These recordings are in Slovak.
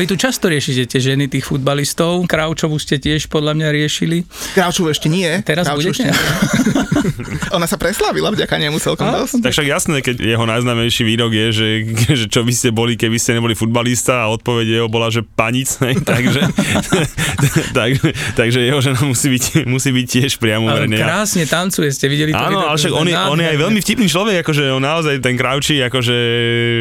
Vy tu často riešite tie ženy tých futbalistov. Kraučovú ste tiež podľa mňa riešili. Kraučovú ešte nie. Teraz Kraučovú budete? ešte nie. Ona sa preslávila vďaka nemu celkom A? dosť. Tak však jasné, keď jeho najznámejší výrok je, že, že čo by ste boli, keby ste neboli futbalista a odpoveď jeho bola, že panic, hej, takže, tak, takže jeho žena musí byť, musí byť tiež priamo verejne. krásne tancuje, ste videli to? Áno, ale však on je, on je aj veľmi vtipný človek, akože on naozaj ten Krauči, akože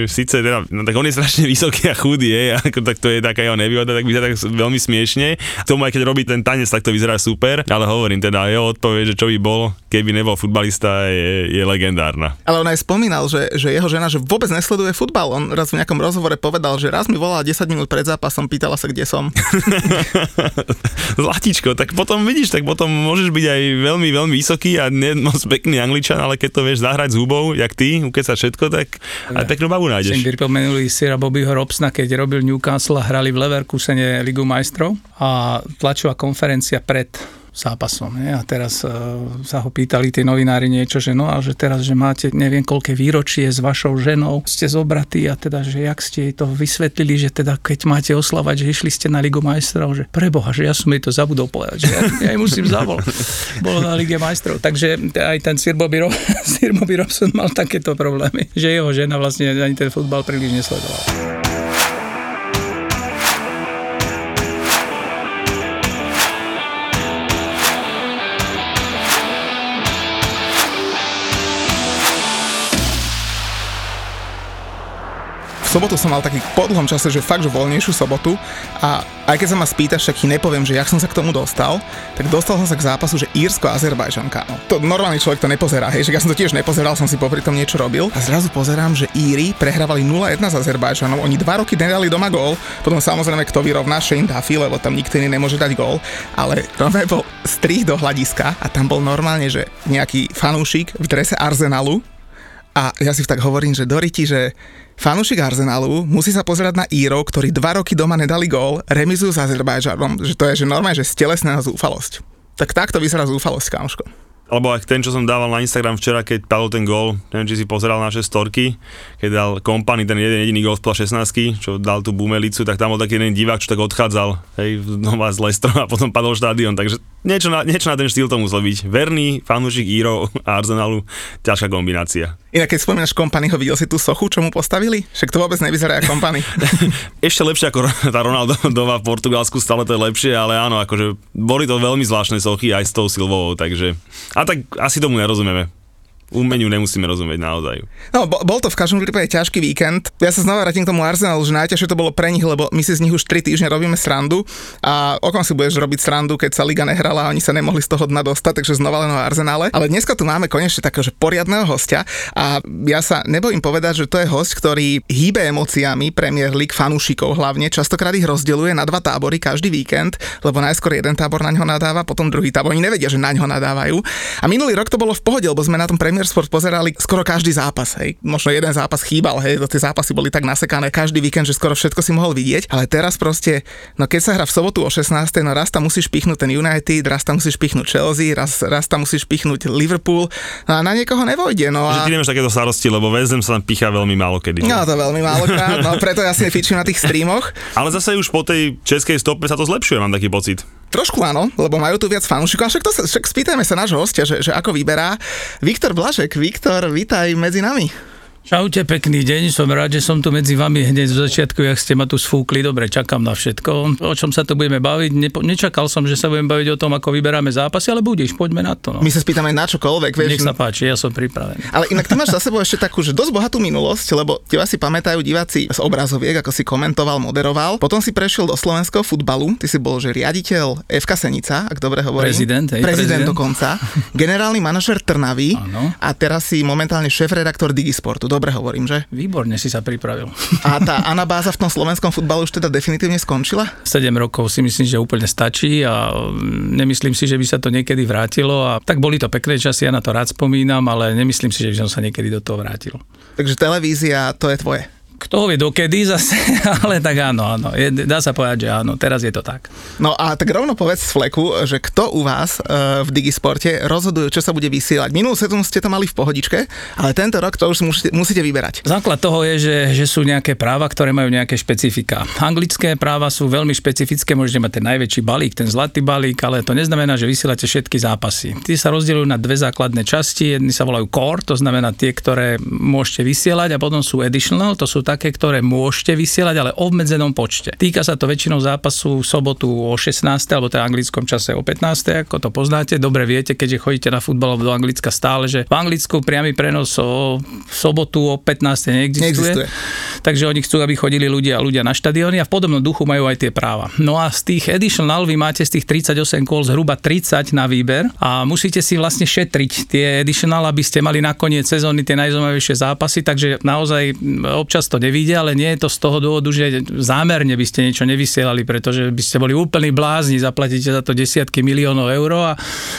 síce teda, no tak on je strašne vysoký a chudý, je, ako, tak to je taká jeho nevýhoda, tak vyzerá tak veľmi smiešne. K tomu aj keď robí ten tanec, tak to vyzerá super, ale hovorím teda, jeho odpoveď, že čo by bol, keby nebol futbalista, je, je legendárna. Ale on aj spomínal, že, že jeho žena že vôbec nesleduje futbal. On raz v nejakom rozhovore povedal, že raz mi volala 10 minút pred zápasom, pýtala sa, kde som. Zlatičko, tak potom vidíš, tak potom môžeš byť aj veľmi, veľmi vysoký a nie moc pekný angličan, ale keď to vieš zahrať s hubou, jak ty, ukecať všetko, tak aj peknú babu Si nájdeš. mi pripomenuli Sira Bobbyho Robsna, keď robil Newcastle hrali v Leverkusene Ligu majstrov a tlačová konferencia pred zápasom. Nie? A teraz uh, sa ho pýtali tí novinári niečo, že no a že teraz, že máte neviem koľké výročie s vašou ženou, ste zobratí a teda, že jak ste jej to vysvetlili, že teda keď máte oslavať, že išli ste na Ligu majstrov, že preboha, že ja som jej to zabudol povedať, že ja, ja jej musím zavolať. Bolo na Lige majstrov. Takže aj ten Sir Bobby, Rob, Sir Bobby Robson mal takéto problémy, že jeho žena vlastne ani ten futbal príliš nesledovala. Sobotu som mal taký po dlhom čase, že fakt, že voľnejšiu sobotu a aj keď sa ma spýtaš, však ti nepoviem, že jak som sa k tomu dostal, tak dostal som sa k zápasu, že Írsko a Azerbajžan, kámo. To normálny človek to nepozerá, hej, že ja som to tiež nepozeral, som si popri tom niečo robil a zrazu pozerám, že Íri prehrávali 0-1 s Azerbajžanom, oni dva roky nedali doma gól, potom samozrejme kto vyrovná Shane Duffy, lebo tam nikto iný nemôže dať gól, ale normálne bol strih do hľadiska a tam bol normálne, že nejaký fanúšik v drese Arsenalu a ja si tak hovorím, že Doriti, že fanúšik Arsenalu musí sa pozerať na Írov, ktorí dva roky doma nedali gól, remizujú s Azerbajžanom, že to je že normálne, že stelesnená zúfalosť. Tak takto vyzerá zúfalosť, kámoško. Alebo ak ten, čo som dával na Instagram včera, keď padol ten gól, neviem, či si pozeral naše storky, keď dal kompany ten jeden jediný gól v pla 16, čo dal tú bumelicu, tak tam bol taký jeden divák, čo tak odchádzal, hej, znova z Lestrom a potom padol štadión, takže niečo na, niečo na ten štýl to musel byť. Verný fanúšik Írov a Arsenalu, ťažká kombinácia. Inak keď spomínaš kompanyho, videl si tú sochu, čo mu postavili? Však to vôbec nevyzerá ako kompany. Ešte lepšie ako tá Ronaldová v Portugalsku, stále to je lepšie, ale áno, akože boli to veľmi zvláštne sochy aj s tou Silvovou, takže... A tak asi tomu nerozumieme. Umeniu nemusíme rozumieť naozaj. No, bo- bol to v každom prípade ťažký víkend. Ja sa znova vrátim k tomu Arsenalu, že najťažšie to bolo pre nich, lebo my si z nich už 3 týždne robíme srandu a o si budeš robiť srandu, keď sa liga nehrala a oni sa nemohli z toho dna dostať, takže znova len o Arsenále. Ale dneska tu máme konečne takého že poriadného hostia a ja sa nebojím povedať, že to je host, ktorý hýbe emóciami Premier League fanúšikov hlavne. Častokrát ich rozdeľuje na dva tábory každý víkend, lebo najskôr jeden tábor na ňo nadáva, potom druhý tábor. Oni nevedia, že na ňo nadávajú. A minulý rok to bolo v pohode, lebo sme na tom Premier Sport pozerali skoro každý zápas, hej. Možno jeden zápas chýbal, hej, tie zápasy boli tak nasekané každý víkend, že skoro všetko si mohol vidieť, ale teraz proste, no keď sa hrá v sobotu o 16, no raz tam musíš pichnúť ten United, raz tam musíš pichnúť Chelsea, raz, raz tam musíš pichnúť Liverpool, no a na niekoho nevojde, no Že a... ty nemáš takéto starosti, lebo väzem sa tam pichá veľmi málo kedy. No to veľmi málo krát, no preto ja si nefičím na tých streamoch. Ale zase už po tej českej stope sa to zlepšuje, mám taký pocit. Trošku áno, lebo majú tu viac fanúšikov. A však, to sa, však spýtajme sa nášho hostia, že, že ako vyberá. Viktor Blažek, Viktor, vítaj medzi nami. Čaute, pekný deň, som rád, že som tu medzi vami hneď z začiatku, jak ste ma tu sfúkli, dobre, čakám na všetko. O čom sa tu budeme baviť? Nepo, nečakal som, že sa budeme baviť o tom, ako vyberáme zápasy, ale budeš, poďme na to. No. My sa spýtame na čokoľvek, vieš. Nech sa páči, ja som pripravený. Ale inak ty máš za sebou ešte takú, že dosť bohatú minulosť, lebo teba si pamätajú diváci z obrazoviek, ako si komentoval, moderoval. Potom si prešiel do slovenského futbalu, ty si bol že riaditeľ FK Senica, ak dobre hovorím. Prezident, hej, prezident, prezident. dokonca. Generálny manažer Trnavy Áno. a teraz si momentálne šéf-redaktor Digisportu. Dobre hovorím, že? Výborne si sa pripravil. A tá anabáza v tom slovenskom futbalu už teda definitívne skončila? 7 rokov si myslím, že úplne stačí a mm, nemyslím si, že by sa to niekedy vrátilo. A tak boli to pekné časy, ja na to rád spomínam, ale nemyslím si, že by som sa niekedy do toho vrátil. Takže televízia, to je tvoje. Kto ho vie dokedy zase, ale tak áno, áno. Je, dá sa povedať, že áno, teraz je to tak. No a tak rovno povedz z fleku, že kto u vás uh, v Digisporte rozhoduje, čo sa bude vysielať. Minulú sezónu ste to mali v pohodičke, ale tento rok to už musíte, musíte vyberať. Základ toho je, že, že sú nejaké práva, ktoré majú nejaké špecifika. Anglické práva sú veľmi špecifické, môžete mať ten najväčší balík, ten zlatý balík, ale to neznamená, že vysielate všetky zápasy. Tie sa rozdielujú na dve základné časti. Jedny sa volajú core, to znamená tie, ktoré môžete vysielať a potom sú additional, to sú také, ktoré môžete vysielať, ale v obmedzenom počte. Týka sa to väčšinou zápasu v sobotu o 16. alebo teda anglickom čase o 15. ako to poznáte. Dobre viete, keďže chodíte na futbal do Anglicka stále, že v Anglicku priamy prenos o sobotu o 15. neexistuje. neexistuje. Takže oni chcú, aby chodili ľudia, ľudia na štadióny a v podobnom duchu majú aj tie práva. No a z tých additional vy máte z tých 38 kol zhruba 30 na výber a musíte si vlastne šetriť tie additional, aby ste mali nakoniec sezóny tie najzaujímavejšie zápasy, takže naozaj občas to nevíde, ale nie je to z toho dôvodu, že zámerne by ste niečo nevysielali, pretože by ste boli úplní blázni, zaplatíte za to desiatky miliónov eur a,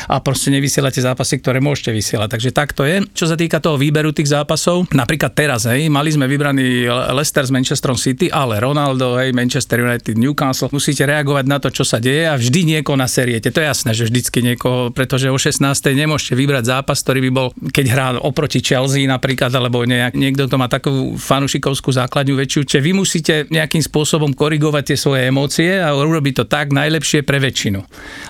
a proste nevysielate zápasy, ktoré môžete vysielať. Takže tak to je. Čo sa týka toho výberu tých zápasov, napríklad teraz, hej, mali sme vybraný Leicester s Manchesterom City, ale Ronaldo, hej, Manchester United, Newcastle, musíte reagovať na to, čo sa deje a vždy niekoho naseriete. To je jasné, že vždycky niekoho, pretože o 16. nemôžete vybrať zápas, ktorý by bol, keď hrá oproti Chelsea napríklad, alebo nejak, niekto to má takú fanušikovskú základňu väčšiu, čiže vy musíte nejakým spôsobom korigovať tie svoje emócie a urobiť to tak najlepšie pre väčšinu.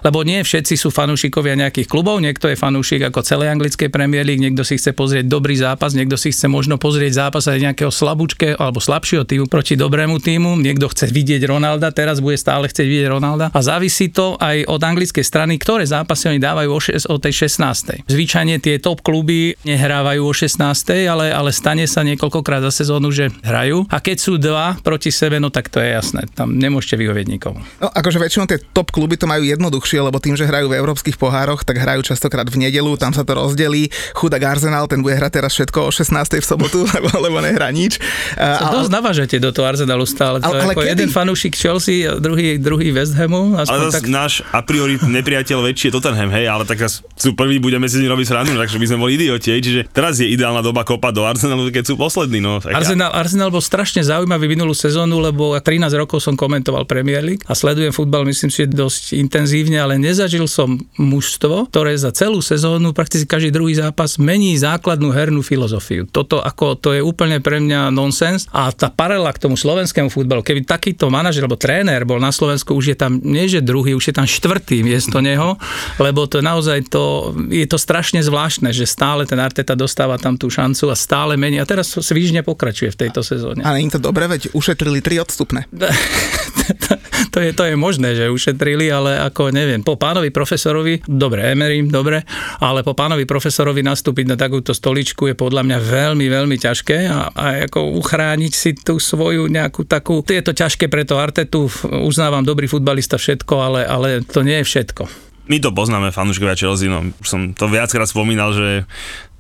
Lebo nie všetci sú fanúšikovia nejakých klubov, niekto je fanúšik ako celej anglickej Premier League, niekto si chce pozrieť dobrý zápas, niekto si chce možno pozrieť zápas aj nejakého slabúčke alebo slabšieho týmu proti dobrému týmu, niekto chce vidieť Ronalda, teraz bude stále chcieť vidieť Ronalda a závisí to aj od anglickej strany, ktoré zápasy oni dávajú o, šes, o tej 16. Zvyčajne tie top kluby nehrávajú o 16, ale, ale stane sa niekoľkokrát za sezónu, že hrajú. A keď sú dva proti sebe, no tak to je jasné. Tam nemôžete vyhovieť nikomu. No akože väčšinou tie top kluby to majú jednoduchšie, lebo tým, že hrajú v európskych pohároch, tak hrajú častokrát v nedelu, tam sa to rozdelí. Chudák Arsenal, ten bude hrať teraz všetko o 16. v sobotu, lebo, lebo nehrá nič. Sa dosť navážate do toho Arsenalu stále. To ale, ale ako kedy? jeden fanúšik Chelsea, druhý, druhý West Hamu. Ale tak... náš a priori nepriateľ väčší je Tottenham, hej, ale tak sú prvý budeme si robiť srandu, takže by sme boli idioti, čiže teraz je ideálna doba kopať do Arsenalu, keď sú poslední. No, Arsenal, ja. Arsenal bol strašne zaujímavý minulú sezónu, lebo 13 rokov som komentoval Premier League a sledujem futbal, myslím si, dosť intenzívne, ale nezažil som mužstvo, ktoré za celú sezónu prakticky každý druhý zápas mení základnú hernú filozofiu. Toto ako, to je úplne pre mňa nonsens a tá paralela k tomu slovenskému futbalu, keby takýto manažer alebo tréner bol na Slovensku, už je tam nie že druhý, už je tam štvrtý miesto neho, lebo to naozaj to, je to strašne zvláštne, že stále ten Arteta dostáva tam tú šancu a stále mení. A teraz svížne pokračuje v tejto sezóne. Ale im to dobre, veď ušetrili tri odstupné. to, je, to je možné, že ušetrili, ale ako neviem, po pánovi profesorovi, dobre, Emery, dobre, ale po pánovi profesorovi nastúpiť na takúto stoličku je podľa mňa veľmi, veľmi ťažké a, a ako uchrániť si tú svoju nejakú takú, je to ťažké pre to Artetu, uznávam dobrý futbalista všetko, ale, ale to nie je všetko my to poznáme, fanúškovia Chelsea, no už som to viackrát spomínal, že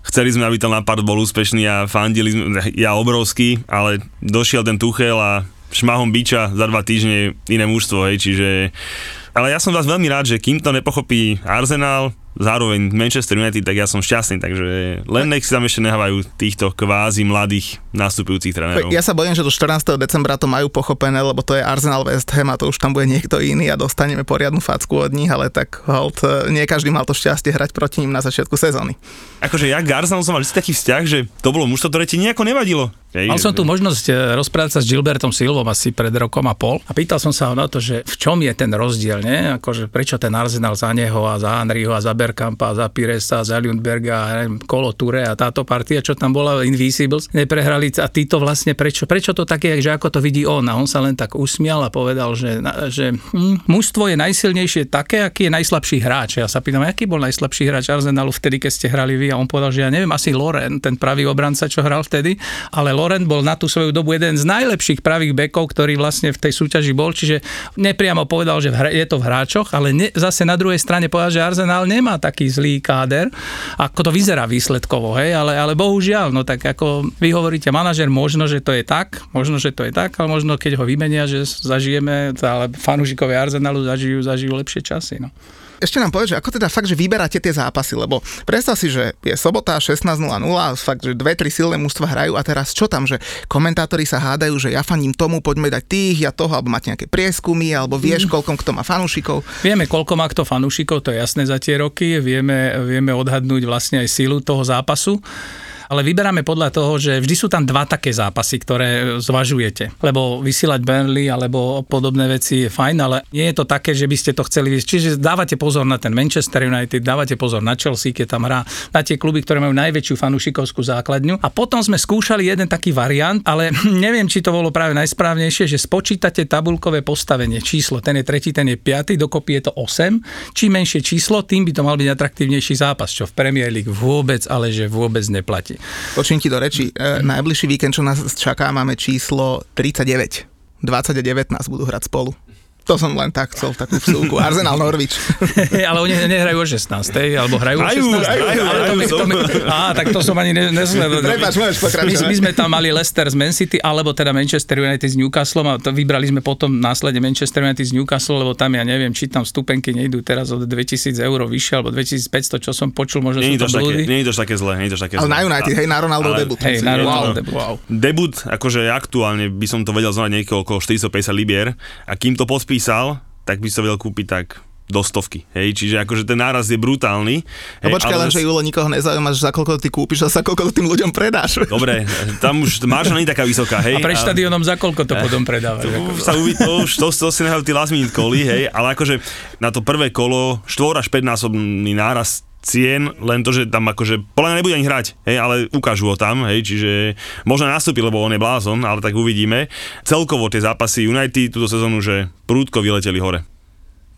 chceli sme, aby ten Lampard bol úspešný a fandili sme, ja obrovský, ale došiel ten Tuchel a šmahom biča za dva týždne iné mužstvo, hej, čiže ale ja som vás veľmi rád, že kým to nepochopí Arsenal, zároveň Manchester United, tak ja som šťastný, takže len nech si tam ešte nehávajú týchto kvázi mladých nastupujúcich trénerov. Ja sa bojím, že do 14. decembra to majú pochopené, lebo to je Arsenal West Ham a to už tam bude niekto iný a dostaneme poriadnu facku od nich, ale tak hold, nie každý mal to šťastie hrať proti ním na začiatku sezóny. Akože ja k Arsenalu som mal taký vzťah, že to bolo mužstvo, ktoré ti nejako nevadilo. Hej, Mal som tu možnosť eh, rozprávať sa s Gilbertom Silvom asi pred rokom a pol a pýtal som sa ho na to, že v čom je ten rozdiel, nie? Akože prečo ten Arsenal za neho a za Henryho a za Berkampa a za Piresa za Lundberga a neviem, Kolo Ture a táto partia, čo tam bola Invisibles, neprehrali. A títo vlastne prečo, prečo to také, že ako to vidí on? A on sa len tak usmial a povedal, že, že hm, mužstvo je najsilnejšie také, aký je najslabší hráč. Ja sa pýtam, aký bol najslabší hráč Arsenalu vtedy, keď ste hrali vy? A on povedal, že ja neviem, asi Loren, ten pravý obranca, čo hral vtedy, ale Loren bol na tú svoju dobu jeden z najlepších pravých bekov, ktorý vlastne v tej súťaži bol, čiže nepriamo povedal, že je to v hráčoch, ale ne, zase na druhej strane povedal, že Arsenal nemá taký zlý káder, ako to vyzerá výsledkovo, hej, ale, ale bohužiaľ, no tak ako vy hovoríte, manažer, možno, že to je tak, možno, že to je tak, ale možno keď ho vymenia, že zažijeme, ale fanúšikovia Arsenalu zažijú, zažijú lepšie časy, no. Ešte nám povedz, že ako teda fakt, že vyberáte tie zápasy, lebo predstav si, že je sobota 16.00, fakt, že dve, tri silné mužstva hrajú a teraz čo tam, že komentátori sa hádajú, že ja faním tomu, poďme dať tých, ja toho, alebo máte nejaké prieskumy, alebo vieš, mm. koľko kto má fanúšikov. Vieme, koľko má kto fanúšikov, to je jasné za tie roky, vieme, vieme odhadnúť vlastne aj sílu toho zápasu ale vyberáme podľa toho, že vždy sú tam dva také zápasy, ktoré zvažujete. Lebo vysielať Burnley alebo podobné veci je fajn, ale nie je to také, že by ste to chceli vysť. Čiže dávate pozor na ten Manchester United, dávate pozor na Chelsea, keď tam hrá, na tie kluby, ktoré majú najväčšiu fanúšikovskú základňu. A potom sme skúšali jeden taký variant, ale neviem, či to bolo práve najsprávnejšie, že spočítate tabulkové postavenie, číslo, ten je tretí, ten je piatý, dokopy je to 8. Čím menšie číslo, tým by to mal byť atraktívnejší zápas, čo v Premier League vôbec, ale že vôbec neplatí. Počím ti do reči. E, najbližší víkend, čo nás čaká, máme číslo 39. 20 a 19 budú hrať spolu. To som len tak chcel, takú vsúku. Arsenal Norwich. ale oni nehrajú o 16. alebo hrajú, o 16. Hrajú, hrajú, ale to, mi, to mi, á, tak to som ani ne, nesledoval. Prepač, môžeš pokračovať. My, my, sme tam mali Leicester z Man City, alebo teda Manchester United s Newcastle a to vybrali sme potom následne Manchester United z Newcastle, lebo tam ja neviem, či tam stupenky nejdú teraz od 2000 eur vyššie, alebo 2500, čo som počul, možno nie sú to blúdy. Nie je to také zlé, nie je to také zlé. Ale na United, hej, na Ronaldo debut. Hej, na Ronaldo debut. Wow. Debut, akože aktuálne by som to vedel znať niekoho okolo 450 libier a kým to podpísal, tak by sa vedel kúpiť tak do stovky. Hej, čiže akože ten náraz je brutálny. No počkaj, len, že Julo nikoho nezaujíma, že za koľko ty kúpiš a za koľko to tým ľuďom predáš. Dobre, tam už marža nie taká vysoká, hej. A pre štadionom za koľko to potom predávaš? To, ako... sa uvidí, to, už, to, to si nehajú tí last minute koly, hej, ale akože na to prvé kolo 4 až 5 násobný náraz cien, len to, že tam akože, podľa mňa nebude ani hrať, hej, ale ukážu ho tam, hej, čiže možno nastúpi, lebo on je blázon, ale tak uvidíme. Celkovo tie zápasy United túto sezónu, že prúdko vyleteli hore.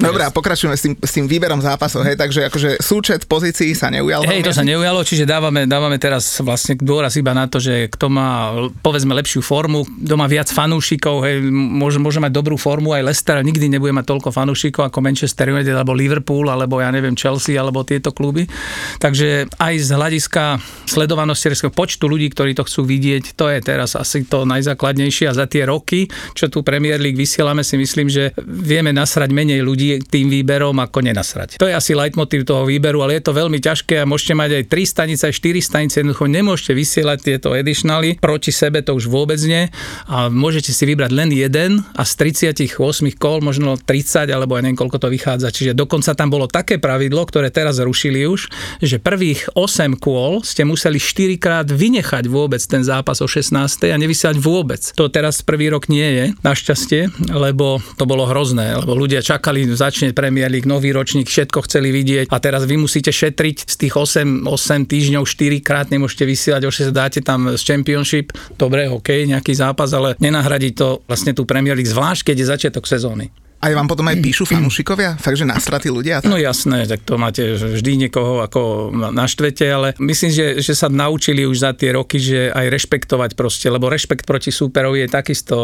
Dobre, a pokračujeme s tým, s tým výberom zápasov, hej, takže akože súčet pozícií sa neujal. Hej, to sa neujalo, čiže dávame, dávame teraz vlastne dôraz iba na to, že kto má, povedzme, lepšiu formu, kto má viac fanúšikov, hej, môže, môže mať dobrú formu, aj Leicester nikdy nebude mať toľko fanúšikov ako Manchester United, alebo Liverpool, alebo ja neviem, Chelsea, alebo tieto kluby. Takže aj z hľadiska sledovanosti, počtu ľudí, ktorí to chcú vidieť, to je teraz asi to najzákladnejšie a za tie roky, čo tu Premier League vysielame, si myslím, že vieme nasrať menej ľudí tým výberom ako nenasrať. To je asi leitmotiv toho výberu, ale je to veľmi ťažké a môžete mať aj 3 stanice, aj 4 stanice, jednoducho nemôžete vysielať tieto editionaly, proti sebe to už vôbec nie a môžete si vybrať len jeden a z 38 kol možno 30 alebo ja neviem koľko to vychádza. Čiže dokonca tam bolo také pravidlo, ktoré teraz zrušili už, že prvých 8 kôl ste museli 4 krát vynechať vôbec ten zápas o 16. a nevysielať vôbec. To teraz prvý rok nie je, našťastie, lebo to bolo hrozné, lebo ľudia čakali začne Premier League, nový ročník, všetko chceli vidieť a teraz vy musíte šetriť z tých 8, 8 týždňov 4 krát, nemôžete vysielať, už sa dáte tam z Championship, dobre, OK, nejaký zápas, ale nenahradí to vlastne tú Premier League, zvlášť keď je začiatok sezóny. A vám potom aj píšu fanúšikovia? Fakt, že nastratí ľudia? Tak? No jasné, tak to máte vždy niekoho ako naštvete, ale myslím, že, že sa naučili už za tie roky, že aj rešpektovať proste, lebo rešpekt proti súperovi je takisto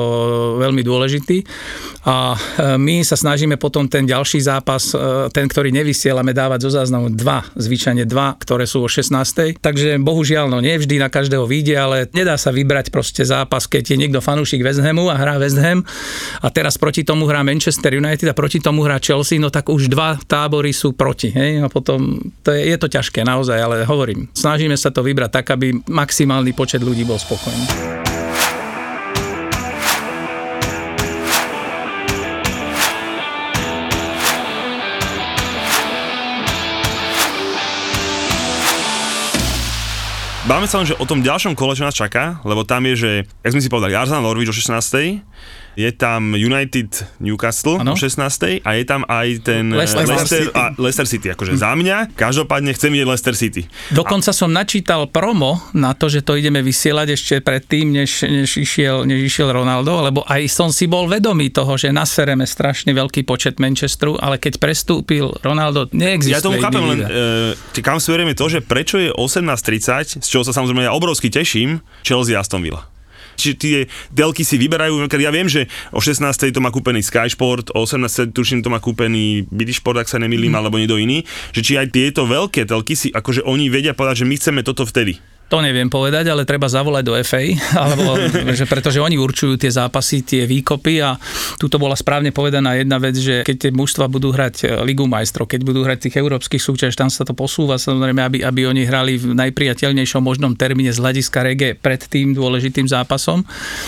veľmi dôležitý. A e, my sa snažíme potom ten ďalší zápas, e, ten, ktorý nevysielame, dávať zo záznamu dva, zvyčajne dva, ktoré sú o 16. Takže bohužiaľ, no nie vždy na každého vyjde, ale nedá sa vybrať proste zápas, keď je niekto fanúšik West Hamu a hrá West Ham a teraz proti tomu hrá Manchester Manchester United a proti tomu hrá Chelsea, no tak už dva tábory sú proti. Hej? A potom to je, je to ťažké naozaj, ale hovorím, snažíme sa to vybrať tak, aby maximálny počet ľudí bol spokojný. Báme sa len, že o tom ďalšom kole, čo nás čaká, lebo tam je, že, jak sme si povedali, Arsenal Norwich o 16 je tam United Newcastle ano? o 16. a je tam aj ten Leicester, Leicester, City. A Leicester City. Akože hm. za mňa, každopádne chcem vidieť Leicester City. Dokonca a... som načítal promo na to, že to ideme vysielať ešte predtým, než, než, išiel, než išiel Ronaldo, lebo aj som si bol vedomý toho, že nasereme strašne veľký počet Manchesteru, ale keď prestúpil Ronaldo, neexistuje Ja tomu chápem, len e, kam smerujeme to, že prečo je 18.30, z čoho sa samozrejme ja obrovsky teším, Chelsea Aston Villa. Čiže tie delky si vyberajú, ja viem, že o 16. to má kúpený Sky Sport, o 18. tuším to má kúpený BT Sport, ak sa nemýlim, mm. alebo niekto iný, že či aj tieto veľké telky si, akože oni vedia povedať, že my chceme toto vtedy. To neviem povedať, ale treba zavolať do FA, alebo, že pretože oni určujú tie zápasy, tie výkopy a tu bola správne povedaná jedna vec, že keď tie mužstva budú hrať e, Ligu majstrov, keď budú hrať tých európskych súťaž, tam sa to posúva samozrejme, aby, aby oni hrali v najpriateľnejšom možnom termíne z hľadiska rege pred tým dôležitým zápasom.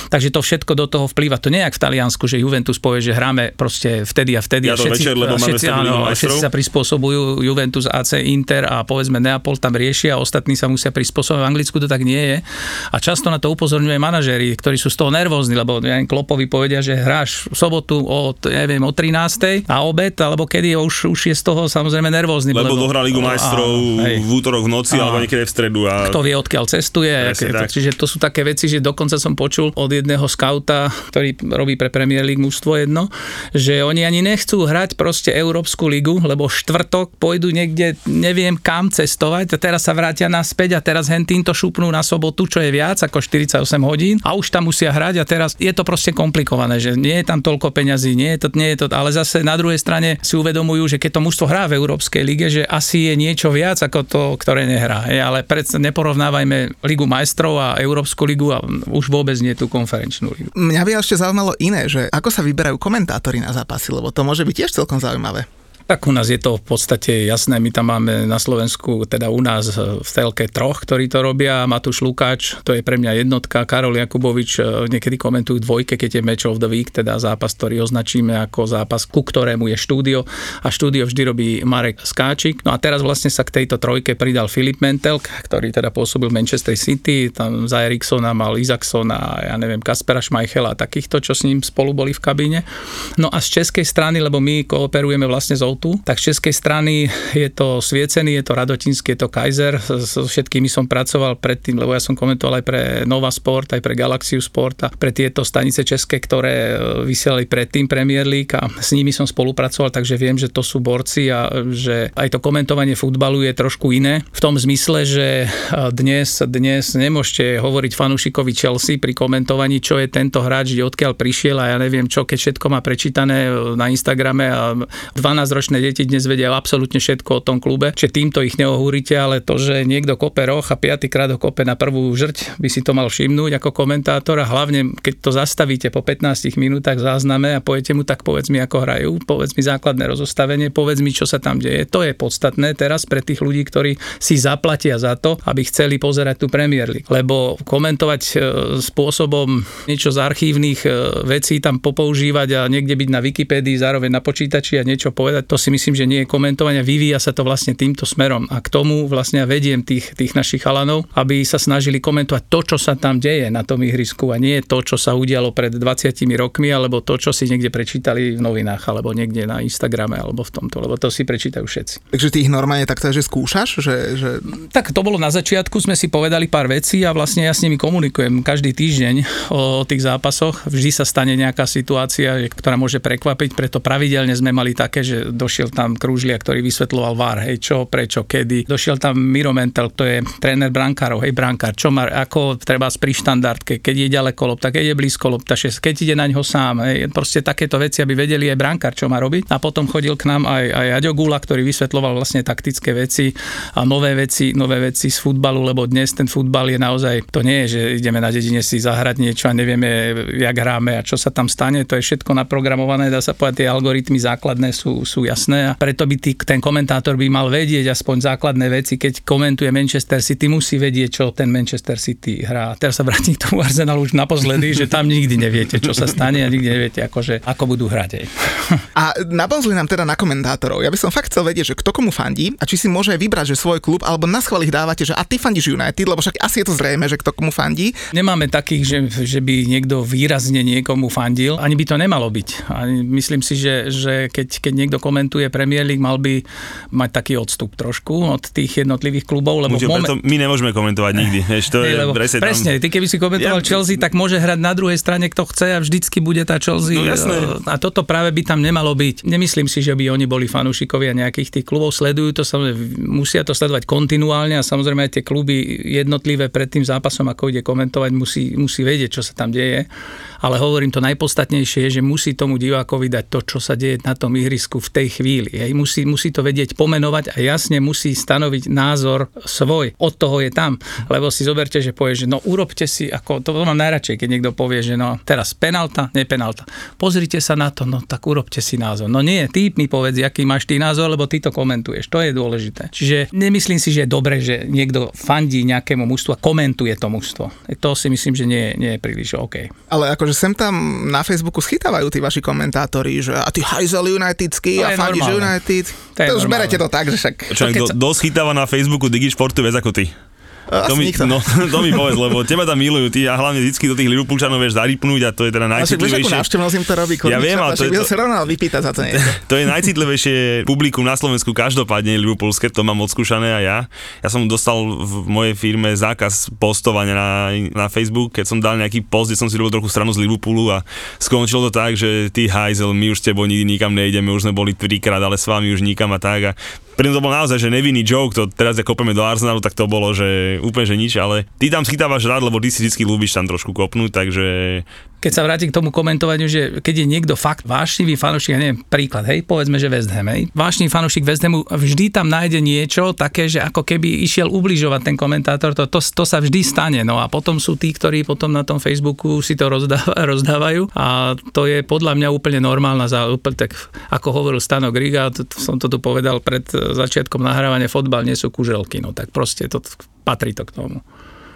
Takže to všetko do toho vplýva. To nie je v Taliansku, že Juventus povie, že hráme proste vtedy a vtedy. Ja a všetci, večer, lebo všetci, áno, všetci sa prispôsobujú Juventus, AC, Inter a povedzme Neapol tam riešia, a ostatní sa musia prispôsobiť Anglicku to tak nie je. A často na to upozorňujú aj manažéri, ktorí sú z toho nervózni, lebo ja Klopovi povedia, že hráš v sobotu o, neviem, o 13. a obed, alebo kedy už, už je z toho samozrejme nervózny. Lebo, lebo dohrá Ligu majstrov v útorok v noci a, alebo niekedy v stredu. A... Kto vie, odkiaľ cestuje. Aké, tak. Čiže to sú také veci, že dokonca som počul od jedného skauta, ktorý robí pre Premier League mužstvo jedno, že oni ani nechcú hrať proste Európsku ligu, lebo štvrtok pôjdu niekde, neviem kam cestovať a teraz sa vrátia naspäť a teraz hen týmto šupnú na sobotu, čo je viac ako 48 hodín a už tam musia hrať a teraz je to proste komplikované, že nie je tam toľko peňazí, nie je to, nie je to, ale zase na druhej strane si uvedomujú, že keď to mužstvo hrá v Európskej lige, že asi je niečo viac ako to, ktoré nehrá. Je, ale pred, neporovnávajme Ligu majstrov a Európsku ligu a už vôbec nie tú konferenčnú ligu. Mňa by ešte zaujímalo iné, že ako sa vyberajú komentátori na zápasy, lebo to môže byť tiež celkom zaujímavé. Tak u nás je to v podstate jasné, my tam máme na Slovensku, teda u nás v telke troch, ktorí to robia, Matúš Lukáč, to je pre mňa jednotka, Karol Jakubovič e, niekedy komentujú dvojke, keď je Match of the Week, teda zápas, ktorý označíme ako zápas, ku ktorému je štúdio. A štúdio vždy robí Marek Skáčik. No a teraz vlastne sa k tejto trojke pridal Filip Mentelk, ktorý teda pôsobil v Manchester City, tam za Eriksona mal Izakson a ja neviem, Kaspera Schmeichela a takýchto, čo s ním spolu boli v kabíne. No a z českej strany, lebo my kooperujeme vlastne s Outu, tak z českej strany je to Sviecený, je to Radotinský, je to Kaiser. So všetkými som pracoval predtým, lebo ja som komentoval aj pre Nova Sport, aj pre Galaxiu Sport a pre tieto stanice české, ktoré e, vysielali predtým Premier League a s nimi som spolupracoval, takže viem, že to sú borci a že aj to komentovanie futbalu je trošku iné. V tom zmysle, že e, dnes, dnes nemôžete hovoriť fanúšikovi Chelsea pri komentovaní, čo je tento hráč, odkiaľ prišiel a ja neviem čo, keď všetko má prečítané na Instagrame a 12 ročné deti dnes vedia absolútne všetko o tom klube, že týmto ich neohúrite, ale to, že niekto kope roh a piatýkrát ho kope na prvú žrť, by si to mal všimnúť ako komentátor a hlavne keď to zastavíte po 15 minútach zázname a poviete mu tak povedz mi ako hrajú, povedz mi základné rozostavenie, povedz mi čo sa tam deje. To je podstatné teraz pre tých ľudí, ktorí si zaplatia za to, aby chceli pozerať tú Premier League. Lebo komentovať e, spôsobom niečo z archívnych e, vecí tam popoužívať a niekde byť na Wikipédii zároveň na počítači a niečo povedať, to si myslím, že nie je komentovanie, vyvíja sa to vlastne týmto smerom a k tomu vlastne ja vediem tých, tých našich chalanov, aby sa snažili komentovať to, čo sa tam deje na tom ihrisku a nie to, čo sa udialo pred 20 rokmi alebo to, čo si niekde prečítali v novinách alebo niekde na Instagrame alebo v tomto, lebo to si prečítajú všetci. Takže ty ich normálne takto, že skúšaš? Že, že... Tak to bolo na začiatku, sme si povedali pár vecí a vlastne ja s nimi komunikujem každý týždeň o, o tých zápasoch. Vždy sa stane nejaká situácia, ktorá môže prekvapiť, preto pravidelne sme mali také, že došiel tam Krúžlia, ktorý vysvetloval VAR, hej, čo, prečo, kedy. Došiel tam Miro Mentel, to je tréner brankárov, hej, brankár, čo má, ako treba pri štandardke, keď je ďaleko lopta, keď je blízko lopta, keď ide na ňo sám, hej, proste takéto veci, aby vedeli aj brankár, čo má robiť. A potom chodil k nám aj, aj Aďo Gula, ktorý vysvetloval vlastne taktické veci a nové veci, nové veci z futbalu, lebo dnes ten futbal je naozaj, to nie je, že ideme na dedine si zahrať niečo a nevieme, jak hráme a čo sa tam stane, to je všetko naprogramované, dá sa povedať, tie algoritmy základné sú, sú jasné a preto by tý, ten komentátor by mal vedieť aspoň základné veci, keď komentuje Manchester City, musí vedieť, čo ten Manchester City hrá. Teraz sa vrátim k tomu Arsenalu už naposledy, že tam nikdy neviete, čo sa stane a nikdy neviete, akože, ako budú hrať. A nabozli nám teda na komentátorov. Ja by som fakt chcel vedieť, že kto komu fandí a či si môže vybrať, že svoj klub, alebo na schvál ich dávate, že a ty fandíš United, lebo však asi je to zrejme, že kto komu fandí. Nemáme takých, že, že by niekto výrazne niekomu fandil, ani by to nemalo byť. Ani myslím si, že, že keď, keď niekto komentuje komentuje Premier League, mal by mať taký odstup trošku od tých jednotlivých klubov, lebo Môže, moment... my nemôžeme komentovať nikdy. Vieš, to je lebo, presne, presne, ty keby si komentoval ja... Chelsea, tak môže hrať na druhej strane, kto chce a vždycky bude tá Chelsea. No, jasné. A toto práve by tam nemalo byť. Nemyslím si, že by oni boli fanúšikovia nejakých tých klubov. Sledujú to, samozrejme, musia to sledovať kontinuálne a samozrejme aj tie kluby jednotlivé pred tým zápasom, ako ide komentovať, musí, musí vedieť, čo sa tam deje ale hovorím to najpodstatnejšie že musí tomu divákovi dať to, čo sa deje na tom ihrisku v tej chvíli. Hej. Musí, musí to vedieť pomenovať a jasne musí stanoviť názor svoj. Od toho je tam. Lebo si zoberte, že povie, že no urobte si, ako to mám najradšej, keď niekto povie, že no teraz penalta, nepenalta. Pozrite sa na to, no tak urobte si názor. No nie, ty mi povedz, aký máš ty názor, lebo ty to komentuješ. To je dôležité. Čiže nemyslím si, že je dobre, že niekto fandí nejakému mužstvu a komentuje to mužstvo. To si myslím, že nie, nie je príliš OK. Ale akože sem tam na Facebooku schytávajú tí vaši komentátori, že a ty hajzel Unitedský a fandíš United. To, to už berete to tak, že však... Čo, to, keď dosť chytáva na Facebooku Digišportu viac ako ty. To mi, no, to mi povedz, lebo teba tam milujú, ty a hlavne vždy do tých Liverpoolčanov vieš zarypnúť a to je teda najcitlivejšie. Však to robí, ja viem, ale to, je, to, sa rovno vypýtať za to niečo. To je najcitlivejšie publikum na Slovensku každopádne Liverpoolské, to mám odskúšané aj ja. Ja som dostal v mojej firme zákaz postovania na, na Facebook, keď som dal nejaký post, kde som si robil trochu stranu z Liverpoolu a skončilo to tak, že ty hajzel, my už s tebou nikdy nikam nejdeme, už sme boli trikrát, ale s vami už nikam a tak. A pre to bol naozaj, že nevinný joke, to teraz ako kopeme do Arsenalu, tak to bolo, že úplne, že nič, ale ty tam schytávaš rád, lebo ty si vždy ľúbiš tam trošku kopnúť, takže keď sa vrátim k tomu komentovaniu, že keď je niekto fakt vášnivý fanúšik, ja neviem, príklad, hej, povedzme, že West Ham, hej, vášnivý fanúšik West Hamu vždy tam nájde niečo také, že ako keby išiel ubližovať ten komentátor, to, to, to sa vždy stane, no a potom sú tí, ktorí potom na tom Facebooku si to rozdávajú, rozdávajú. A to je podľa mňa úplne normálna za úplne tak, ako hovoril Stano Griga, to, som to tu povedal pred začiatkom nahrávania, fotbal nie sú kuželky, no tak proste to patrí to k tomu.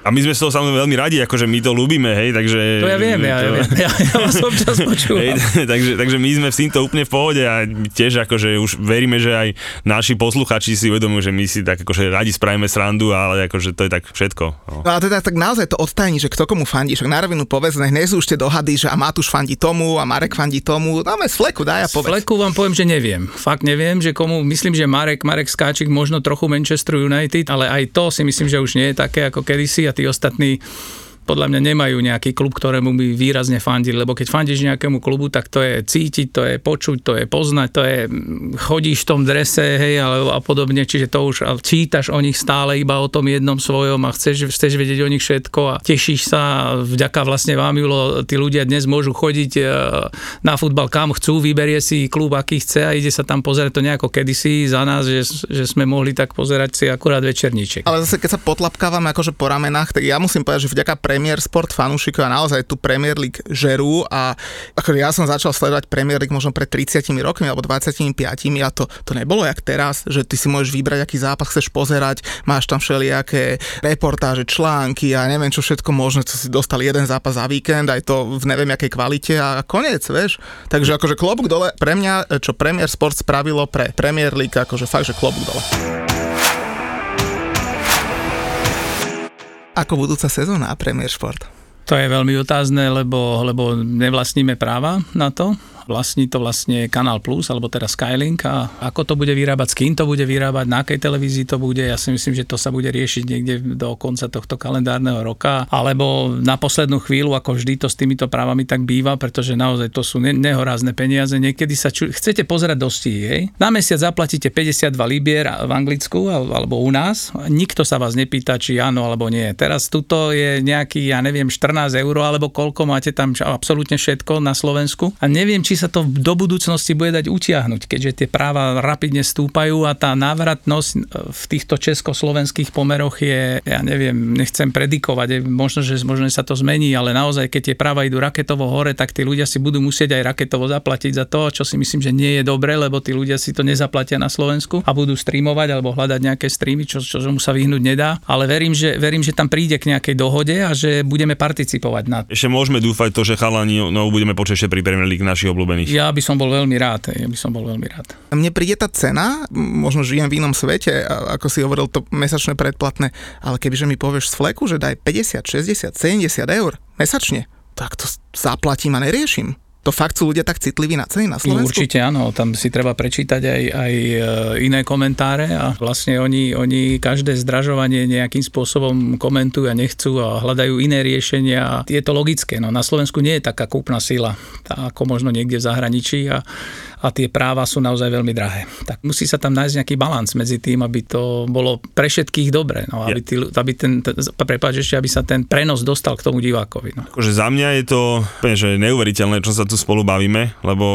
A my sme z toho samozrejme veľmi radi, akože my to ľúbime, hej, takže... To ja viem, ja, to... ja viem, ja, ja vás občas počúvam. Hej, takže, takže my sme s týmto úplne v pohode a tiež akože už veríme, že aj naši posluchači si uvedomujú, že my si tak akože radi spravíme srandu, ale akože to je tak všetko. No. no a teda tak naozaj to odtajní, že kto komu fandí, však na rovinu povedz, nech nie sú tie dohady, že a Matúš fandí tomu a Marek fandí tomu, dáme z fleku, daj a povedz. Z fleku vám poviem, že neviem. Fakt neviem, že komu, myslím, že Marek, Marek Skáčik možno trochu Manchester United, ale aj to si myslím, že už nie je také ako kedysi a tí ostatní podľa mňa nemajú nejaký klub, ktorému by výrazne fandili, lebo keď fandíš nejakému klubu, tak to je cítiť, to je počuť, to je poznať, to je chodíš v tom drese, hej, ale a podobne, čiže to už čítaš o nich stále iba o tom jednom svojom a chceš, chceš vedieť o nich všetko a tešíš sa, vďaka vlastne vám, Julo, tí ľudia dnes môžu chodiť e, na futbal kam chcú, vyberie si klub, aký chce a ide sa tam pozerať to nejako kedysi za nás, že, že sme mohli tak pozerať si akurát večerníček. Ale zase keď sa potlapkávame akože po ramenách, tak ja musím povedať, že vďaka pre Premier Sport fanúšikov a naozaj tu Premier League žerú a ako ja som začal sledovať Premier League možno pred 30 rokmi alebo 25 a to, to nebolo jak teraz, že ty si môžeš vybrať, aký zápas chceš pozerať, máš tam všelijaké reportáže, články a neviem čo všetko možné, co si dostal jeden zápas za víkend, aj to v neviem akej kvalite a koniec, vieš. Takže akože klobúk dole, pre mňa, čo Premier Sport spravilo pre Premier League, akože fakt, že klobúk dole. Ako budúca sezóna Premier Sport? To je veľmi otázne, lebo, lebo nevlastníme práva na to vlastní to vlastne Kanál Plus, alebo teda Skylink a ako to bude vyrábať, s kým to bude vyrábať, na akej televízii to bude, ja si myslím, že to sa bude riešiť niekde do konca tohto kalendárneho roka, alebo na poslednú chvíľu, ako vždy to s týmito právami tak býva, pretože naozaj to sú ne- nehorázne peniaze. Niekedy sa ču- chcete pozerať do hej? Na mesiac zaplatíte 52 libier v Anglicku alebo u nás, nikto sa vás nepýta, či áno alebo nie. Teraz tuto je nejaký, ja neviem, 14 eur alebo koľko máte tam absolútne všetko na Slovensku a neviem, či či sa to do budúcnosti bude dať utiahnuť, keďže tie práva rapidne stúpajú a tá návratnosť e, v týchto československých pomeroch je, ja neviem, nechcem predikovať, možno, že možno sa to zmení, ale naozaj, keď tie práva idú raketovo hore, tak tí ľudia si budú musieť aj raketovo zaplatiť za to, čo si myslím, že nie je dobre, lebo tí ľudia si to nezaplatia na Slovensku a budú streamovať alebo hľadať nejaké streamy, čo, čo mu sa vyhnúť nedá. Ale verím že, verím, že tam príde k nejakej dohode a že budeme participovať na Ešte môžeme dúfať to, že chalani no, budeme počuť ešte pri Premier League našich obľúbených. Ja by som bol veľmi rád, ja by som bol veľmi rád. Mne príde tá cena, možno žijem v inom svete, ako si hovoril to mesačné predplatné, ale kebyže mi povieš z fleku, že daj 50, 60, 70 eur mesačne, tak to zaplatím a neriešim to fakt sú ľudia tak citliví na ceny na no, Slovensku? Určite áno, tam si treba prečítať aj, aj e, iné komentáre a vlastne oni, oni každé zdražovanie nejakým spôsobom komentujú a nechcú a hľadajú iné riešenia. Je to logické, no na Slovensku nie je taká kúpna sila, ako možno niekde v zahraničí a, a tie práva sú naozaj veľmi drahé. Tak musí sa tam nájsť nejaký balans medzi tým, aby to bolo pre všetkých dobre, no, aby, tí, aby ten, prepáč, ešte, aby sa ten prenos dostal k tomu divákovi. No. Akože za mňa je to úplne, že neuveriteľné, čo sa tu spolu bavíme, lebo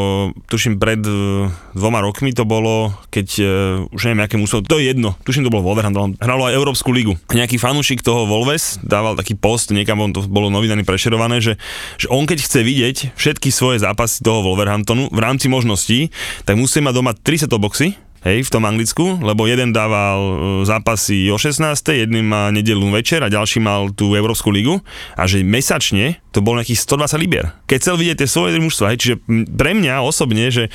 tuším pred e, dvoma rokmi to bolo, keď uh, už neviem, aké muselo, to je jedno, tuším to bolo Wolverhampton, hralo aj Európsku ligu. Nejaký fanúšik toho Wolves dával taký post, niekam on to bolo novinami prešerované, že, že on keď chce vidieť všetky svoje zápasy toho Wolverhamptonu v rámci možností, tak musí mať doma 3 boxy, hej, v tom Anglicku, lebo jeden dával e, zápasy o 16. jedným má nedelu večer a ďalší mal tú Európsku ligu a že mesačne to bolo nejakých 120 libier. Keď chcel vidieť tie svoje mužstva, hej, čiže pre mňa osobne, že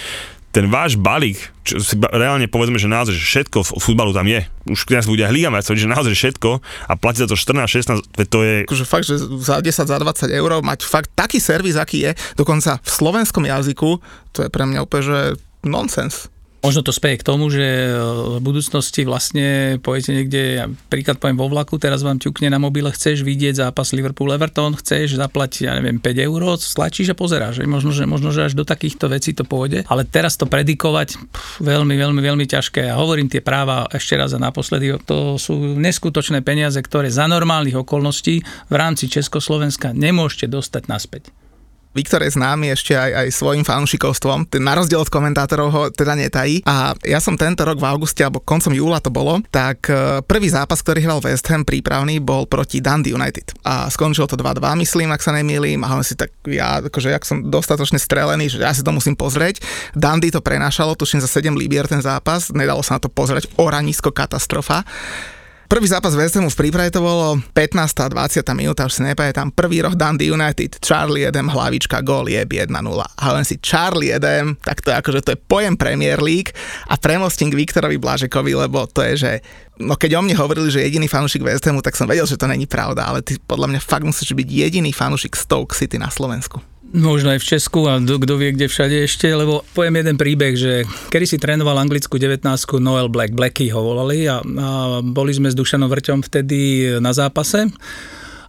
ten váš balík, čo si reálne povedzme, že naozaj, že všetko v futbalu tam je. Už keď nás aj Liga že naozaj všetko a platí za to 14, 16, to je... Akože fakt, že za 10, za 20 eur mať fakt taký servis, aký je, dokonca v slovenskom jazyku, to je pre mňa úplne, že nonsens. Možno to speje k tomu, že e, v budúcnosti vlastne pojete niekde, ja príklad poviem vo vlaku, teraz vám ťukne na mobile, chceš vidieť zápas Liverpool-Everton, chceš zaplatiť, ja neviem, 5 eur, stlačíš a pozeráš. Možno že, možno, že až do takýchto vecí to pôjde, ale teraz to predikovať pff, veľmi, veľmi, veľmi ťažké. Ja hovorím tie práva ešte raz a naposledy, to sú neskutočné peniaze, ktoré za normálnych okolností v rámci Československa nemôžete dostať naspäť. Viktor je známy ešte aj, aj svojim fanúšikovstvom, ten na rozdiel od komentátorov ho teda netají. A ja som tento rok v auguste, alebo koncom júla to bolo, tak e, prvý zápas, ktorý hral West Ham prípravný, bol proti Dundee United. A skončilo to 2-2, myslím, ak sa nemýlim. A si tak, ja, akože, jak som dostatočne strelený, že ja si to musím pozrieť. Dundee to prenášalo, tuším za 7 libier ten zápas, nedalo sa na to pozrieť, oranisko katastrofa. Prvý zápas West Hamu v príprave to bolo 15. a 20. minúta, už si nepamätám. Prvý roh Dundee United, Charlie Edem, hlavička, gól je 1-0. A len si Charlie Edem, tak to je akože to je pojem Premier League a premostím k Viktorovi Blažekovi, lebo to je, že no keď o mne hovorili, že jediný fanúšik West Hamu, tak som vedel, že to není pravda, ale ty podľa mňa fakt musíš byť jediný fanúšik Stoke City na Slovensku. Možno aj v Česku a kto vie kde všade ešte, lebo poviem jeden príbeh, že kedy si trénoval anglickú 19 Noel Black, Blacky ho volali a, a boli sme s Dušanom Vrťom vtedy na zápase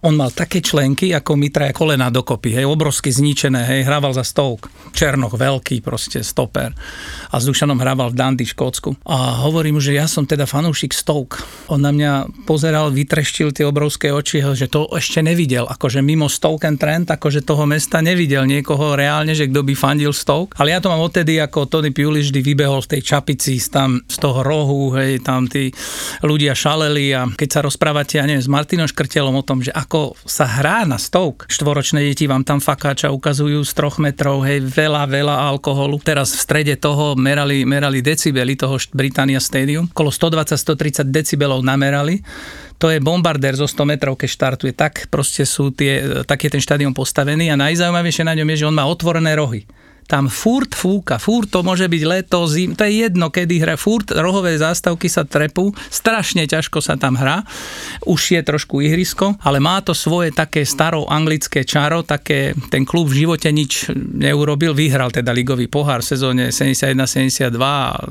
on mal také členky, ako my traja kolena dokopy, hej, obrovsky zničené, hej, hrával za Stoke. Černoch, veľký proste, stoper. A s Dušanom hrával v Dundee, Škótsku. A hovorím, že ja som teda fanúšik Stoke. On na mňa pozeral, vytreštil tie obrovské oči, že to ešte nevidel. Akože mimo Stoke and Trent, akože toho mesta nevidel niekoho reálne, že kto by fandil Stoke. Ale ja to mám odtedy, ako Tony Piuli vždy vybehol v tej čapici tam z toho rohu, hej, tam tí ľudia šaleli a keď sa rozprávate, ja neviem, s Martinom Škrtelom o tom, že ako ako sa hrá na stovk. Štvoročné deti vám tam fakáča ukazujú z troch metrov, hej, veľa, veľa alkoholu. Teraz v strede toho merali, merali decibely toho Britannia Stadium. Kolo 120-130 decibelov namerali to je bombardér zo 100 metrov, keď štartuje. Tak proste sú tie, tak je ten štadión postavený a najzaujímavejšie na ňom je, že on má otvorené rohy tam furt fúka, furt to môže byť leto, zim, to je jedno, kedy hra, furt rohové zástavky sa trepú, strašne ťažko sa tam hrá, už je trošku ihrisko, ale má to svoje také starou anglické čaro, také ten klub v živote nič neurobil, vyhral teda ligový pohár v sezóne 71-72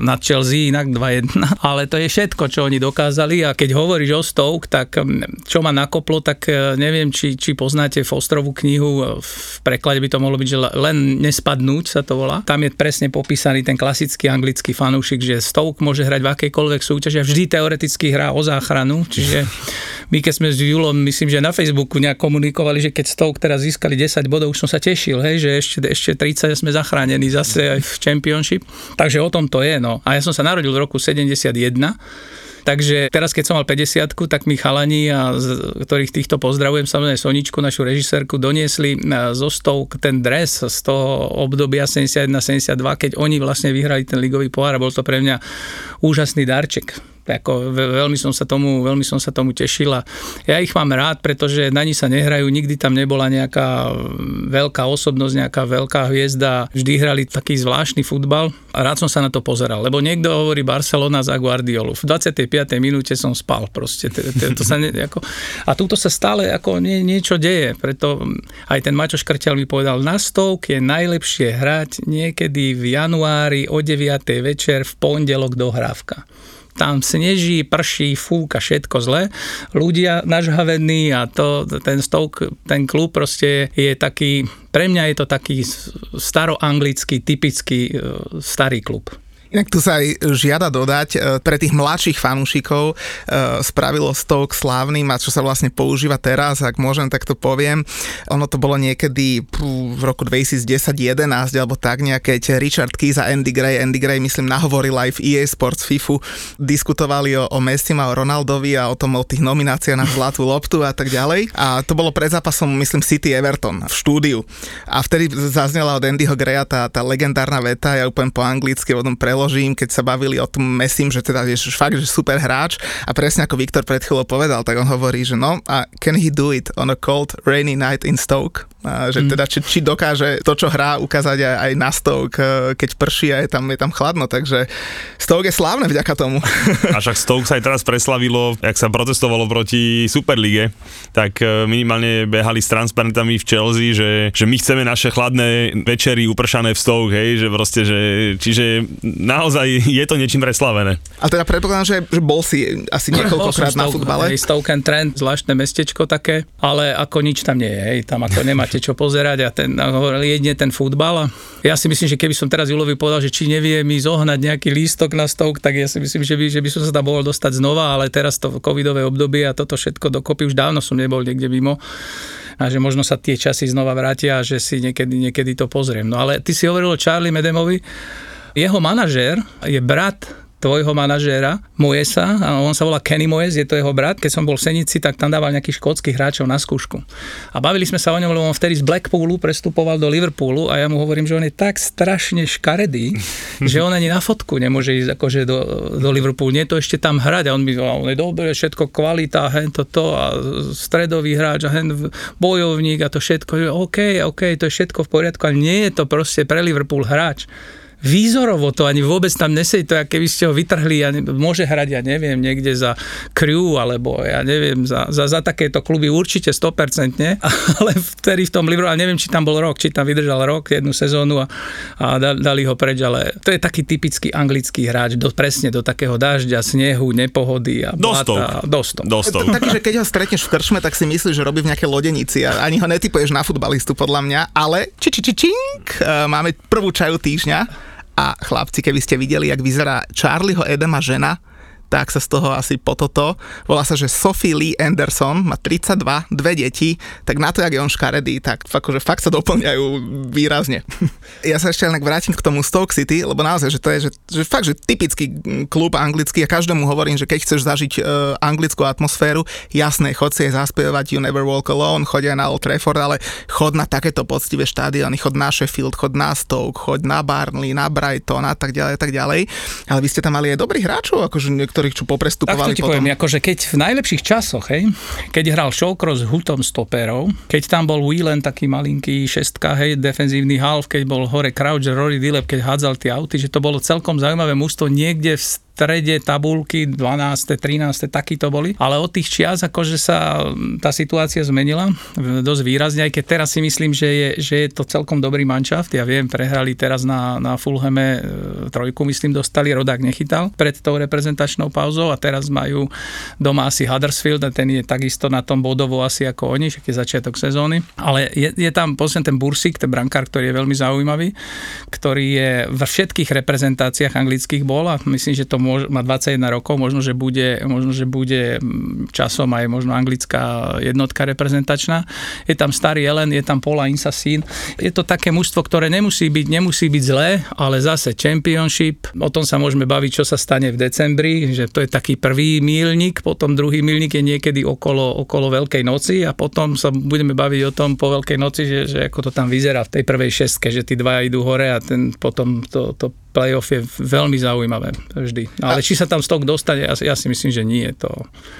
nad Chelsea inak 2-1, ale to je všetko, čo oni dokázali a keď hovoríš o Stoke, tak mm, čo ma nakoplo, tak e, neviem, či, či poznáte Fosterovú knihu, v preklade by to mohlo byť, že len nespadnúť, Huť sa to volá. Tam je presne popísaný ten klasický anglický fanúšik, že Stoke môže hrať v akejkoľvek súťaži a vždy teoreticky hrá o záchranu, čiže my keď sme s Julom, myslím, že na Facebooku nejak komunikovali, že keď Stoke teraz získali 10 bodov, už som sa tešil, hej, že ešte, ešte 30 sme zachránení zase aj v Championship. Takže o tom to je. No. A ja som sa narodil v roku 71 Takže teraz, keď som mal 50 tak mi chalani, a z, ktorých týchto pozdravujem, samozrejme Soničku, našu režisérku, doniesli zo stov ten dres z toho obdobia 71-72, keď oni vlastne vyhrali ten ligový pohár a bol to pre mňa úžasný darček ako veľmi som sa tomu, veľmi som sa tomu tešil a ja ich mám rád, pretože na ni sa nehrajú, nikdy tam nebola nejaká veľká osobnosť, nejaká veľká hviezda, vždy hrali taký zvláštny futbal a rád som sa na to pozeral, lebo niekto hovorí Barcelona za Guardiolu. V 25. minúte som spal proste. To sa ne, ako, a túto sa stále ako nie, niečo deje, preto aj ten Mačo Škrtel mi povedal, na stovk je najlepšie hrať niekedy v januári o 9. večer v pondelok dohrávka tam sneží, prší, fúka, všetko zle. Ľudia nažhavení a to, ten Stoke, ten klub proste je taký, pre mňa je to taký staroanglický, typický e, starý klub. Inak tu sa aj žiada dodať, e, pre tých mladších fanúšikov e, spravilo Stoke slávnym a čo sa vlastne používa teraz, ak môžem, tak to poviem. Ono to bolo niekedy v roku 2010-11 alebo tak nejaké, keď Richard Keys a Andy Gray, Andy Gray myslím nahovoril aj v EA Sports FIFU, diskutovali o, o Messi a o Ronaldovi a o tom, o tých nomináciách na zlatú loptu a tak ďalej. A to bolo pred zápasom, myslím, City Everton v štúdiu. A vtedy zaznela od Andyho Graya tá, tá legendárna veta, ja úplne po anglicky o tom preložím, preložím, keď sa bavili o tom Messim, že teda je fakt, že super hráč a presne ako Viktor pred chvíľou povedal, tak on hovorí, že no a can he do it on a cold rainy night in Stoke? A že mm. teda či, či dokáže to, čo hrá, ukázať aj, aj na Stoke, e, keď prší a je tam, je tam chladno, takže Stoke je slávne vďaka tomu. A však Stoke sa aj teraz preslavilo, jak sa protestovalo proti Superlige, tak e, minimálne behali s transparentami v Chelsea, že, že my chceme naše chladné večery upršané v Stoke, hej, že proste, že, čiže naozaj je to niečím preslavené. A teda predpokladám, že, že bol si asi niekoľkokrát na futbale. Hej, Stoke and Trent, zvláštne mestečko také, ale ako nič tam nie je, hej, tam ako nemáte máte čo pozerať a ten, hovorili jedne ten futbal. A ja si myslím, že keby som teraz Julovi povedal, že či nevie mi zohnať nejaký lístok na stovk, tak ja si myslím, že by, že by som sa tam mohol dostať znova, ale teraz to covidové obdobie a toto všetko dokopy, už dávno som nebol niekde mimo a že možno sa tie časy znova vrátia a že si niekedy, niekedy to pozriem. No ale ty si hovoril o Charlie Medemovi, jeho manažér je brat tvojho manažéra Moesa, a on sa volá Kenny Moes, je to jeho brat. Keď som bol v Senici, tak tam dával nejakých škótskych hráčov na skúšku. A bavili sme sa o ňom, lebo on vtedy z Blackpoolu prestupoval do Liverpoolu a ja mu hovorím, že on je tak strašne škaredý, že on ani na fotku nemôže ísť akože do, do Liverpoolu. Nie to ešte tam hrať a on mi on je dobre, všetko kvalita, hen toto a stredový hráč a hen bojovník a to všetko. OK, OK, to je všetko v poriadku, ale nie je to proste pre Liverpool hráč výzorovo to ani vôbec tam nesedí, to keby ste ho vytrhli, ja ne, môže hrať, ja neviem, niekde za Crew, alebo ja neviem, za, za, za takéto kluby určite 100%, ale vtedy v tom Liverpoole, neviem, či tam bol rok, či tam vydržal rok, jednu sezónu a, a dali ho preč, ale to je taký typický anglický hráč, do, presne do takého dažďa, snehu, nepohody a blata. Dostok. Taký, že keď ho stretneš v krčme, tak si myslíš, že robí v nejakej lodenici a ani ho netypuješ na futbalistu podľa mňa, ale či, či, či, čink, e, máme prvú čaju týždňa a chlapci, keby ste videli, jak vyzerá Charlieho Edema žena, tak sa z toho asi po toto. Volá sa, že Sophie Lee Anderson, má 32, dve deti, tak na to, jak je on škaredý, tak akože fakt sa doplňajú výrazne. ja sa ešte len vrátim k tomu Stoke City, lebo naozaj, že to je že, že fakt, že typický klub anglický a každému hovorím, že keď chceš zažiť uh, anglickú atmosféru, jasné, chod si aj zaspievať You Never Walk Alone, chodia na Old Trafford, ale chod na takéto poctivé štádiony, chod na Sheffield, chod na Stoke, chod na Barnley, na Brighton a tak ďalej, a tak ďalej. Ale vy ste tam mali aj dobrých hráčov, akože niektorých, čo poprestupovali tak to ti potom. poviem, akože keď v najlepších časoch, hej, keď hral Shawcross s Hutom stoperov, keď tam bol Whelan taký malinký šestka, hej, defenzívny half, keď bol hore Crouch, Rory Dillep, keď hádzal tie auty, že to bolo celkom zaujímavé mústvo niekde v strede tabulky 12. 13. takí to boli, ale od tých čias akože sa tá situácia zmenila dosť výrazne, aj keď teraz si myslím, že je, že je to celkom dobrý manšaft. Ja viem, prehrali teraz na, na Fulhame e, trojku, myslím, dostali, Rodák nechytal pred tou reprezentačnou pauzou a teraz majú doma asi Huddersfield a ten je takisto na tom bodovo asi ako oni, však je začiatok sezóny. Ale je, je tam posledný ten Bursik, ten brankár, ktorý je veľmi zaujímavý, ktorý je v všetkých reprezentáciách anglických bol a myslím, že to môž, má 21 rokov, možno, že bude, možno, že bude mm, časom aj možno anglická jednotka reprezentačná. Je tam starý Ellen, je tam Paula Insasín. Je to také mužstvo, ktoré nemusí byť, nemusí byť zlé, ale zase championship, o tom sa môžeme baviť, čo sa stane v decembri, že to je taký prvý mílnik, potom druhý mílnik je niekedy okolo, okolo Veľkej noci a potom sa budeme baviť o tom po Veľkej noci, že, že ako to tam vyzerá v tej prvej šestke, že tí dvaja idú hore a ten potom to, to playoff je veľmi zaujímavé vždy. Ale a... či sa tam stok dostane, ja, ja si myslím, že nie je to.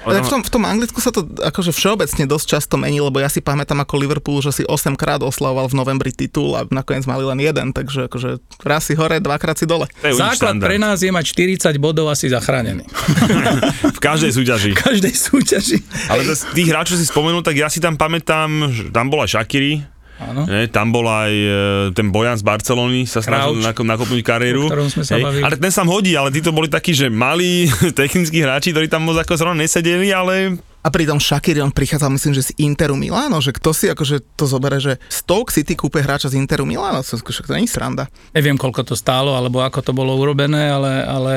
Ale v tom, v tom Anglicku sa to akože všeobecne dosť často mení, lebo ja si pamätám ako Liverpool, že si 8 krát oslavoval v novembri titul a nakoniec mali len jeden, takže akože raz si hore, dvakrát si dole. Základ pre nás je mať 40 bodov asi zachránený. v každej súťaži. V každej súťaži. Ale z tých hráčov si spomenul, tak ja si tam pamätám, že tam bola Shakiri, Áno. Ne, tam bol aj e, ten Bojan z Barcelony, sa snažil Crouch, nak- nakopnúť kariéru. sme sa bavili. Ale ten sa hodí, ale títo boli takí, že malí technickí hráči, ktorí tam moc ako zrovna nesedeli, ale A pritom Shakiri, on prichádzal myslím, že z Interu Milano, že kto si akože to zobere, že Stoke City kúpe hráča z Interu Milano, to, však to nie je sranda. Neviem, koľko to stálo, alebo ako to bolo urobené, ale, ale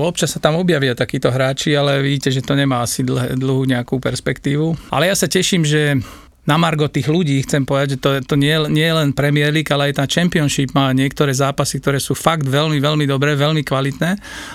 občas sa tam objavia takíto hráči, ale vidíte, že to nemá asi dlh, dlhú nejakú perspektívu. Ale ja sa teším, že na margo tých ľudí chcem povedať, že to, to nie, nie je len Premier League, ale aj tá Championship má niektoré zápasy, ktoré sú fakt veľmi, veľmi dobré, veľmi kvalitné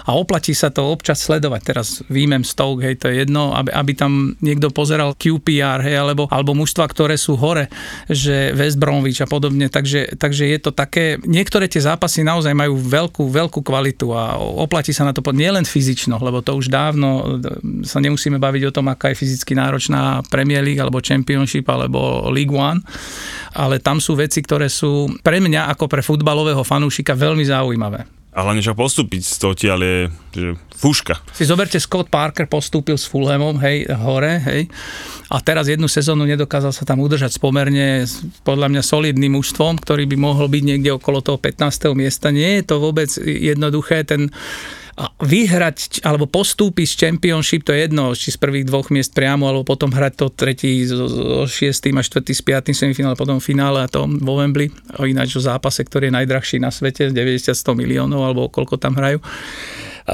a oplatí sa to občas sledovať. Teraz výjmem Stoke, hej, to je jedno, aby, aby tam niekto pozeral QPR, hej, alebo, alebo mužstva, ktoré sú hore, že West Bromwich a podobne, takže, takže je to také, niektoré tie zápasy naozaj majú veľkú, veľkú kvalitu a oplatí sa na to nielen fyzično, lebo to už dávno sa nemusíme baviť o tom, aká je fyzicky náročná Premier League alebo Championship, alebo League One, ale tam sú veci, ktoré sú pre mňa ako pre futbalového fanúšika veľmi zaujímavé. a hlavne čo postúpiť z toho tiaľ je že fúška. Si zoberte, Scott Parker postúpil s Fulhamom, hej, hore, hej, a teraz jednu sezónu nedokázal sa tam udržať s pomerne, podľa mňa, solidným mužstvom, ktorý by mohol byť niekde okolo toho 15. miesta. Nie je to vôbec jednoduché, ten vyhrať alebo postúpiť z Championship, to je jedno, či z prvých dvoch miest priamo, alebo potom hrať to tretí so, so šiestým a štvrtý s piatým semifinále, potom finále a to vo Wembley, ináč o zápase, ktorý je najdrahší na svete, 90-100 miliónov, alebo koľko tam hrajú.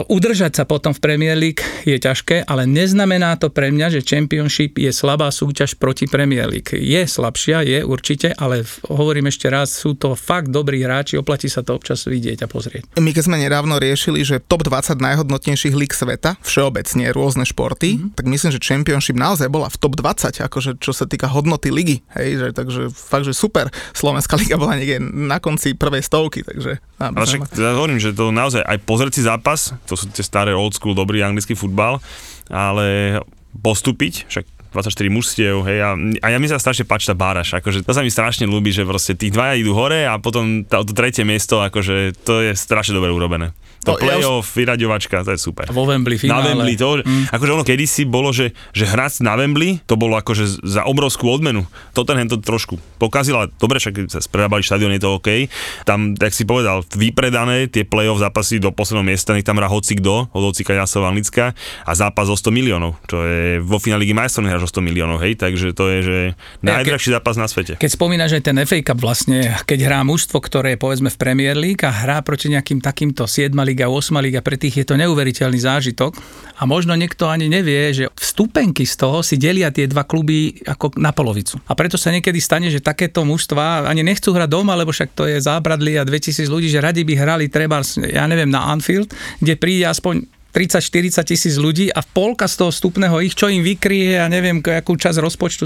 Udržať sa potom v Premier League je ťažké, ale neznamená to pre mňa, že Championship je slabá súťaž proti Premier League. Je slabšia, je určite, ale v- hovorím ešte raz, sú to fakt dobrí hráči, oplatí sa to občas vidieť a pozrieť. My keď sme nedávno riešili, že top 20 najhodnotnejších líg sveta, všeobecne rôzne športy, mm-hmm. tak myslím, že Championship naozaj bola v top 20, akože čo sa týka hodnoty ligy, hej, že, takže fakt, že super. Slovenská liga bola niekde na konci prvej stovky, takže... Ale však ja hovorím, že to naozaj aj pozrieť si zápas, to sú tie staré old school, dobrý anglický futbal, ale postúpiť, však 24 mužstiev, hej, a, a ja mi sa strašne páči tá báraš, akože to sa mi strašne ľúbi, že proste tí dvaja idú hore a potom tá, to tretie miesto, akože to je strašne dobre urobené. To No, ja už- playoff, vyraďovačka, to je super. Vo Wembley Na finále. Wembley, to, mm. akože ono kedysi bolo, že, že hrať na Wembley, to bolo akože za obrovskú odmenu. Tottenham to trošku pokazil, ale dobre, však sa spredábali štadión, je to OK. Tam, tak si povedal, vypredané tie playoff zápasy do posledného miesta, nech tam hrá hoci kto, od hocika Jasova Anglická a zápas o 100 miliónov, čo je vo finále Ligy majstrov nehráš o 100 miliónov, hej, takže to je, že najdrahší zápas na svete. Keď spomínaš aj ten FA Cup vlastne, keď hrá mužstvo, ktoré je povedzme v Premier League a hrá proti nejakým takýmto 7 liga, 8 liga, pre tých je to neuveriteľný zážitok a možno niekto ani nevie, že vstupenky z toho si delia tie dva kluby ako na polovicu. A preto sa niekedy stane, že takéto mužstva ani nechcú hrať doma, lebo však to je zábradlie a 2000 ľudí, že radi by hrali treba, ja neviem, na Anfield, kde príde aspoň 30-40 tisíc ľudí a polka z toho vstupného ich, čo im vykrie a neviem, akú časť rozpočtu.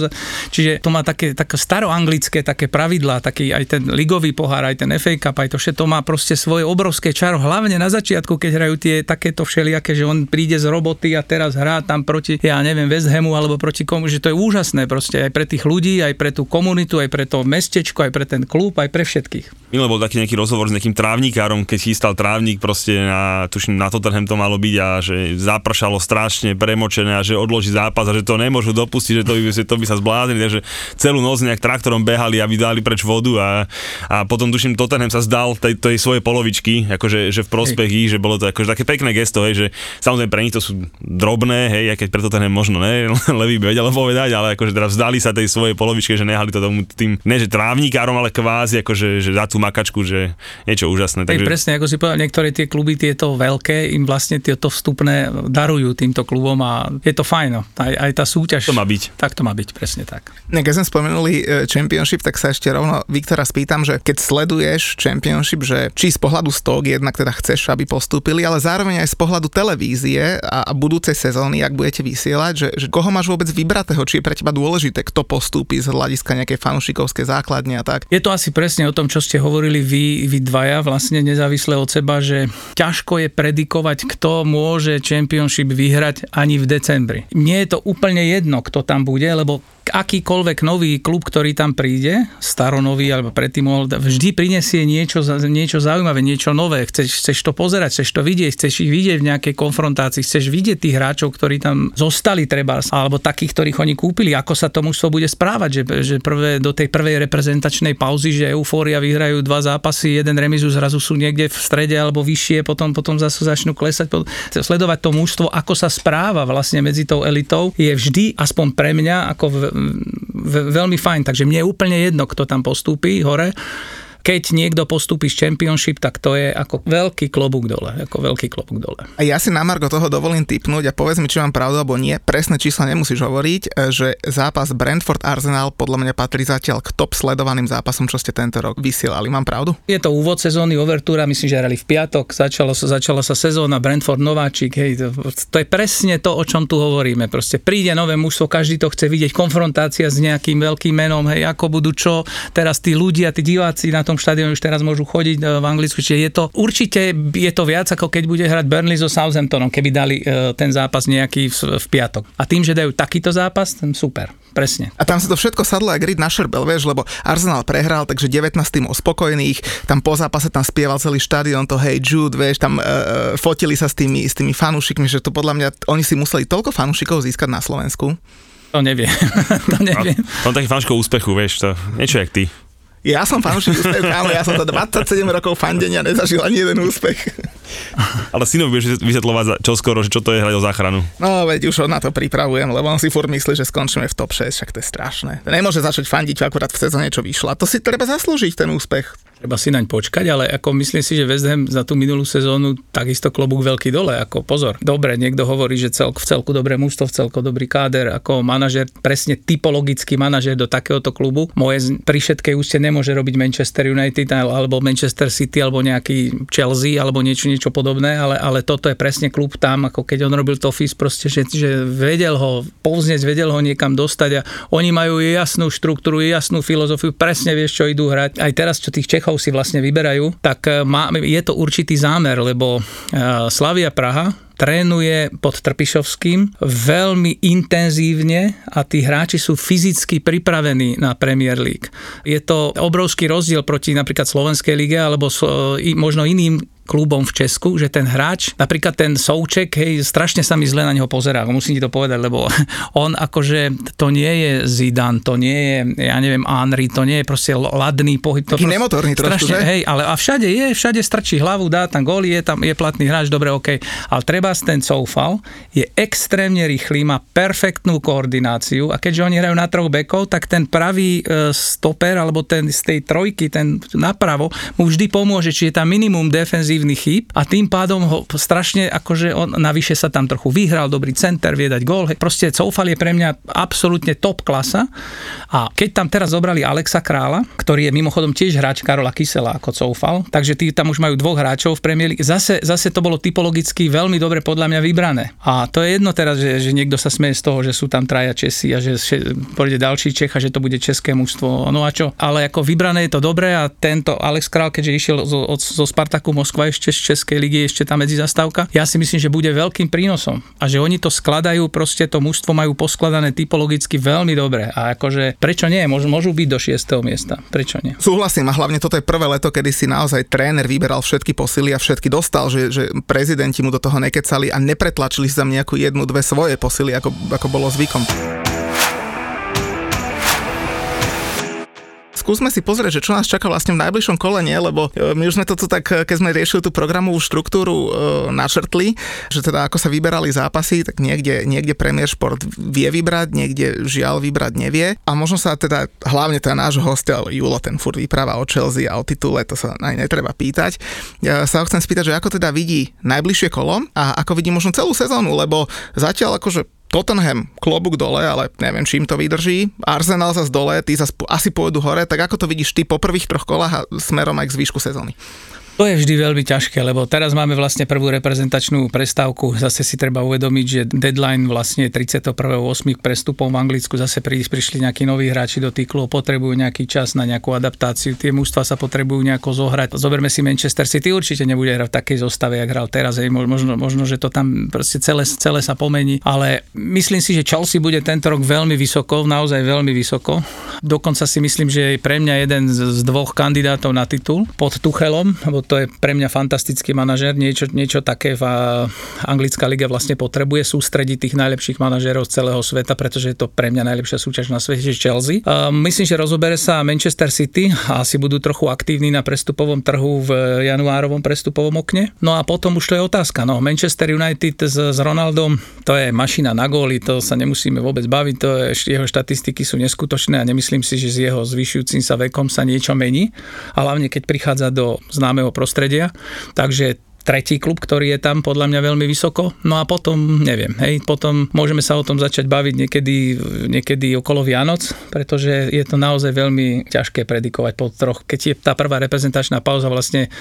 Čiže to má také, také staroanglické také pravidlá, taký aj ten ligový pohár, aj ten FA Cup, aj to všetko má proste svoje obrovské čaro, hlavne na začiatku, keď hrajú tie takéto všelijaké, že on príde z roboty a teraz hrá tam proti, ja neviem, West Hamu alebo proti komu, že to je úžasné proste aj pre tých ľudí, aj pre tú komunitu, aj pre to mestečko, aj pre ten klub, aj pre všetkých. Minule bol taký nejaký rozhovor s nejakým trávnikárom, keď chystal trávnik proste na, tuším, na Tottenham to malo byť a že zapršalo strašne premočené a že odloží zápas a že to nemôžu dopustiť, že to by, to by sa zbláznili, takže celú noc nejak traktorom behali, aby dali preč vodu a, a potom tuším Tottenham sa zdal tej, tej svojej polovičky, akože že v prospech ich, že bolo to akože také pekné gesto, hej, že samozrejme pre nich to sú drobné, hej, a keď pre Tottenham možno ne, levý by vedel povedať, ale akože teraz vzdali sa tej svojej polovičke, že nehali to tomu tým, ne že trávnikárom, ale kvázi akože že za tú makačku, že niečo úžasné. Takže... presne, ako si povedal, niektoré tie kluby, tieto veľké, im vlastne tieto vstupné darujú týmto klubom a je to fajn. no. Aj, aj tá súťaž. To má byť. Tak to má byť, presne tak. Ne, Keď sme spomenuli e, Championship, tak sa ešte rovno Viktora spýtam, že keď sleduješ Championship, že či z pohľadu stok jednak teda chceš, aby postúpili, ale zároveň aj z pohľadu televízie a, a budúcej sezóny, ak budete vysielať, že, že koho máš vôbec vybratého, či je pre teba dôležité, kto postúpi z hľadiska nejakej fanúšikovskej základne a tak. Je to asi presne o tom, čo ste hovorili vy, vy dvaja, vlastne nezávisle od seba, že ťažko je predikovať, kto môže Championship vyhrať ani v decembri. Nie je to úplne jedno, kto tam bude, lebo akýkoľvek nový klub, ktorý tam príde, staronový alebo predtým vždy prinesie niečo, niečo zaujímavé, niečo nové. Chceš, chceš to pozerať, chceš to vidieť, chceš ich vidieť v nejakej konfrontácii, chceš vidieť tých hráčov, ktorí tam zostali treba, alebo takých, ktorých oni kúpili, ako sa to mužstvo bude správať, že, že prvé, do tej prvej reprezentačnej pauzy, že eufória vyhrajú dva zápasy, jeden remizu zrazu sú niekde v strede alebo vyššie, potom, potom zase začnú klesať. Sledovať to mužstvo, ako sa správa vlastne medzi tou elitou, je vždy, aspoň pre mňa, ako veľmi fajn. Takže mne je úplne jedno, kto tam postúpi hore keď niekto postupí z Championship, tak to je ako veľký klobúk dole. Ako veľký klobúk dole. A ja si na Margo toho dovolím typnúť a povedz mi, či mám pravdu alebo nie. Presné čísla nemusíš hovoriť, e, že zápas Brentford Arsenal podľa mňa patrí zatiaľ k top sledovaným zápasom, čo ste tento rok vysielali. Mám pravdu? Je to úvod sezóny, overtúra, myslím, že hrali v piatok, začalo začala sa sezóna Brentford Nováčik, hej, to, to, je presne to, o čom tu hovoríme. Proste príde nové mužstvo, každý to chce vidieť, konfrontácia s nejakým veľkým menom, hej, ako budú čo, teraz tí ľudia, tí diváci na tom štadióne už teraz môžu chodiť e, v Anglicku, čiže je to určite je to viac ako keď bude hrať Burnley so Southamptonom, keby dali e, ten zápas nejaký v, v piatok. A tým, že dajú takýto zápas, ten super. Presne. A tam sa to všetko sadlo aj grid na šerbel, vieš, lebo Arsenal prehral, takže 19 tým spokojných, tam po zápase tam spieval celý štadión to Hey Jude, vieš, tam uh, fotili sa s tými, s tými fanúšikmi, že to podľa mňa, oni si museli toľko fanúšikov získať na Slovensku. To neviem. to neviem. On, on taký fanúšikov úspechu, vieš, to niečo jak ty. Ja som fanúšik úspechu, kámo, ja som to 27 rokov fandenia nezažil ani jeden úspech. Ale synovi budeš vysvetľovať čo skoro, že čo to je hrať o záchranu. No, veď už ho na to pripravujem, lebo on si furt myslí, že skončíme v top 6, však to je strašné. Nemôže začať fandiť akurát v sezóne, čo vyšlo. A to si treba zaslúžiť, ten úspech treba si naň počkať, ale ako myslím si, že West Ham za tú minulú sezónu takisto klobúk veľký dole, ako pozor. Dobre, niekto hovorí, že celk, v celku dobré mužstvo, v celku dobrý káder, ako manažer, presne typologický manažer do takéhoto klubu. Moje pri všetkej úste nemôže robiť Manchester United alebo Manchester City alebo nejaký Chelsea alebo niečo, niečo podobné, ale, ale toto je presne klub tam, ako keď on robil Tofis, proste, že, že vedel ho povznieť, vedel ho niekam dostať a oni majú jasnú štruktúru, jasnú filozofiu, presne vieš, čo idú hrať. Aj teraz, čo tých Čechov Čechov si vlastne vyberajú, tak eh, má, je to určitý zámer, lebo eh, Slavia Praha trénuje pod Trpišovským veľmi intenzívne a tí hráči sú fyzicky pripravení na Premier League. Je to obrovský rozdiel proti napríklad Slovenskej lige alebo možno iným klubom v Česku, že ten hráč, napríklad ten Souček, hej, strašne sa mi zle na neho pozerá, musím ti to povedať, lebo on akože, to nie je Zidane, to nie je, ja neviem, Henry, to nie je proste ladný pohyb. To Taký proste, nemotorný trošku, strašne, že? Hej, ale a všade je, všade strčí hlavu, dá tam góly, je tam, je platný hráč, dobre, OK. Ale treba ten Soufal, je extrémne rýchly, má perfektnú koordináciu a keďže oni hrajú na troch bekov, tak ten pravý e, stoper, alebo ten z tej trojky, ten napravo, mu vždy pomôže, čiže tam minimum defenzív ofenzívnych chýb a tým pádom ho strašne, akože on navyše sa tam trochu vyhral, dobrý center, vie dať gól. Proste Coufal je pre mňa absolútne top klasa a keď tam teraz zobrali Alexa Krála, ktorý je mimochodom tiež hráč Karola Kysela ako Coufal, takže tí tam už majú dvoch hráčov v Premier. Zase, zase to bolo typologicky veľmi dobre podľa mňa vybrané. A to je jedno teraz, že, že niekto sa smeje z toho, že sú tam traja Česi a že pôjde ďalší Čech a že to bude české mužstvo. No a čo? Ale ako vybrané je to dobré a tento Alex Král, keďže išiel zo, zo Spartaku Moskva ešte z Českej ligy, ešte tá medzizastávka. Ja si myslím, že bude veľkým prínosom a že oni to skladajú, proste to mužstvo majú poskladané typologicky veľmi dobre a akože prečo nie, môžu, môžu byť do 6. miesta, prečo nie? Súhlasím a hlavne toto je prvé leto, kedy si naozaj tréner vyberal všetky posily a všetky dostal, že, že prezidenti mu do toho nekecali a nepretlačili si nejakú jednu, dve svoje posily, ako, ako bolo zvykom. Skúsme si pozrieť, že čo nás čaká vlastne v najbližšom kole, nie? lebo e, my už sme to tu tak, e, keď sme riešili tú programovú štruktúru e, načrtli, že teda ako sa vyberali zápasy, tak niekde, niekde Premier Sport vie vybrať, niekde žiaľ vybrať nevie a možno sa teda, hlavne teda nášho hostia Julo, ten furt vypráva o Chelsea a o titule, to sa aj netreba pýtať. Ja sa ho chcem spýtať, že ako teda vidí najbližšie kolo a ako vidí možno celú sezónu, lebo zatiaľ akože Tottenham klobúk dole, ale neviem, čím to vydrží. Arsenal sa z dole, tí sa asi pôjdu hore, tak ako to vidíš ty po prvých troch kolách a smerom aj k zvýšku sezóny? To je vždy veľmi ťažké, lebo teraz máme vlastne prvú reprezentačnú prestávku. Zase si treba uvedomiť, že deadline vlastne 31.8. k prestupom v Anglicku zase pri, prišli nejakí noví hráči do tých klubov, potrebujú nejaký čas na nejakú adaptáciu. Tie mužstva sa potrebujú nejako zohrať. Zoberme si Manchester City, určite nebude hrať v takej zostave, jak hral teraz. Hej. Možno, možno, že to tam proste celé, celé sa pomení, ale myslím si, že Chelsea bude tento rok veľmi vysoko, naozaj veľmi vysoko. Dokonca si myslím, že je pre mňa jeden z dvoch kandidátov na titul pod Tuchelom, lebo to je pre mňa fantastický manažer, niečo, niečo také v anglická liga vlastne potrebuje sústrediť tých najlepších manažerov z celého sveta, pretože je to pre mňa najlepšia súťaž na svete, Chelsea. Myslím, že rozobere sa Manchester City a asi budú trochu aktívni na prestupovom trhu v januárovom prestupovom okne. No a potom už to je otázka. No, Manchester United s, s Ronaldom, to je mašina na góly, to sa nemusíme vôbec baviť, to je, jeho štatistiky sú neskutočné a nemyslím si, že s jeho zvyšujúcim sa vekom sa niečo mení. A hlavne keď prichádza do známeho prostredia. Takže tretí klub, ktorý je tam podľa mňa veľmi vysoko. No a potom, neviem, hej, potom môžeme sa o tom začať baviť niekedy, niekedy okolo Vianoc, pretože je to naozaj veľmi ťažké predikovať po troch. Keď je tá prvá reprezentačná pauza, vlastne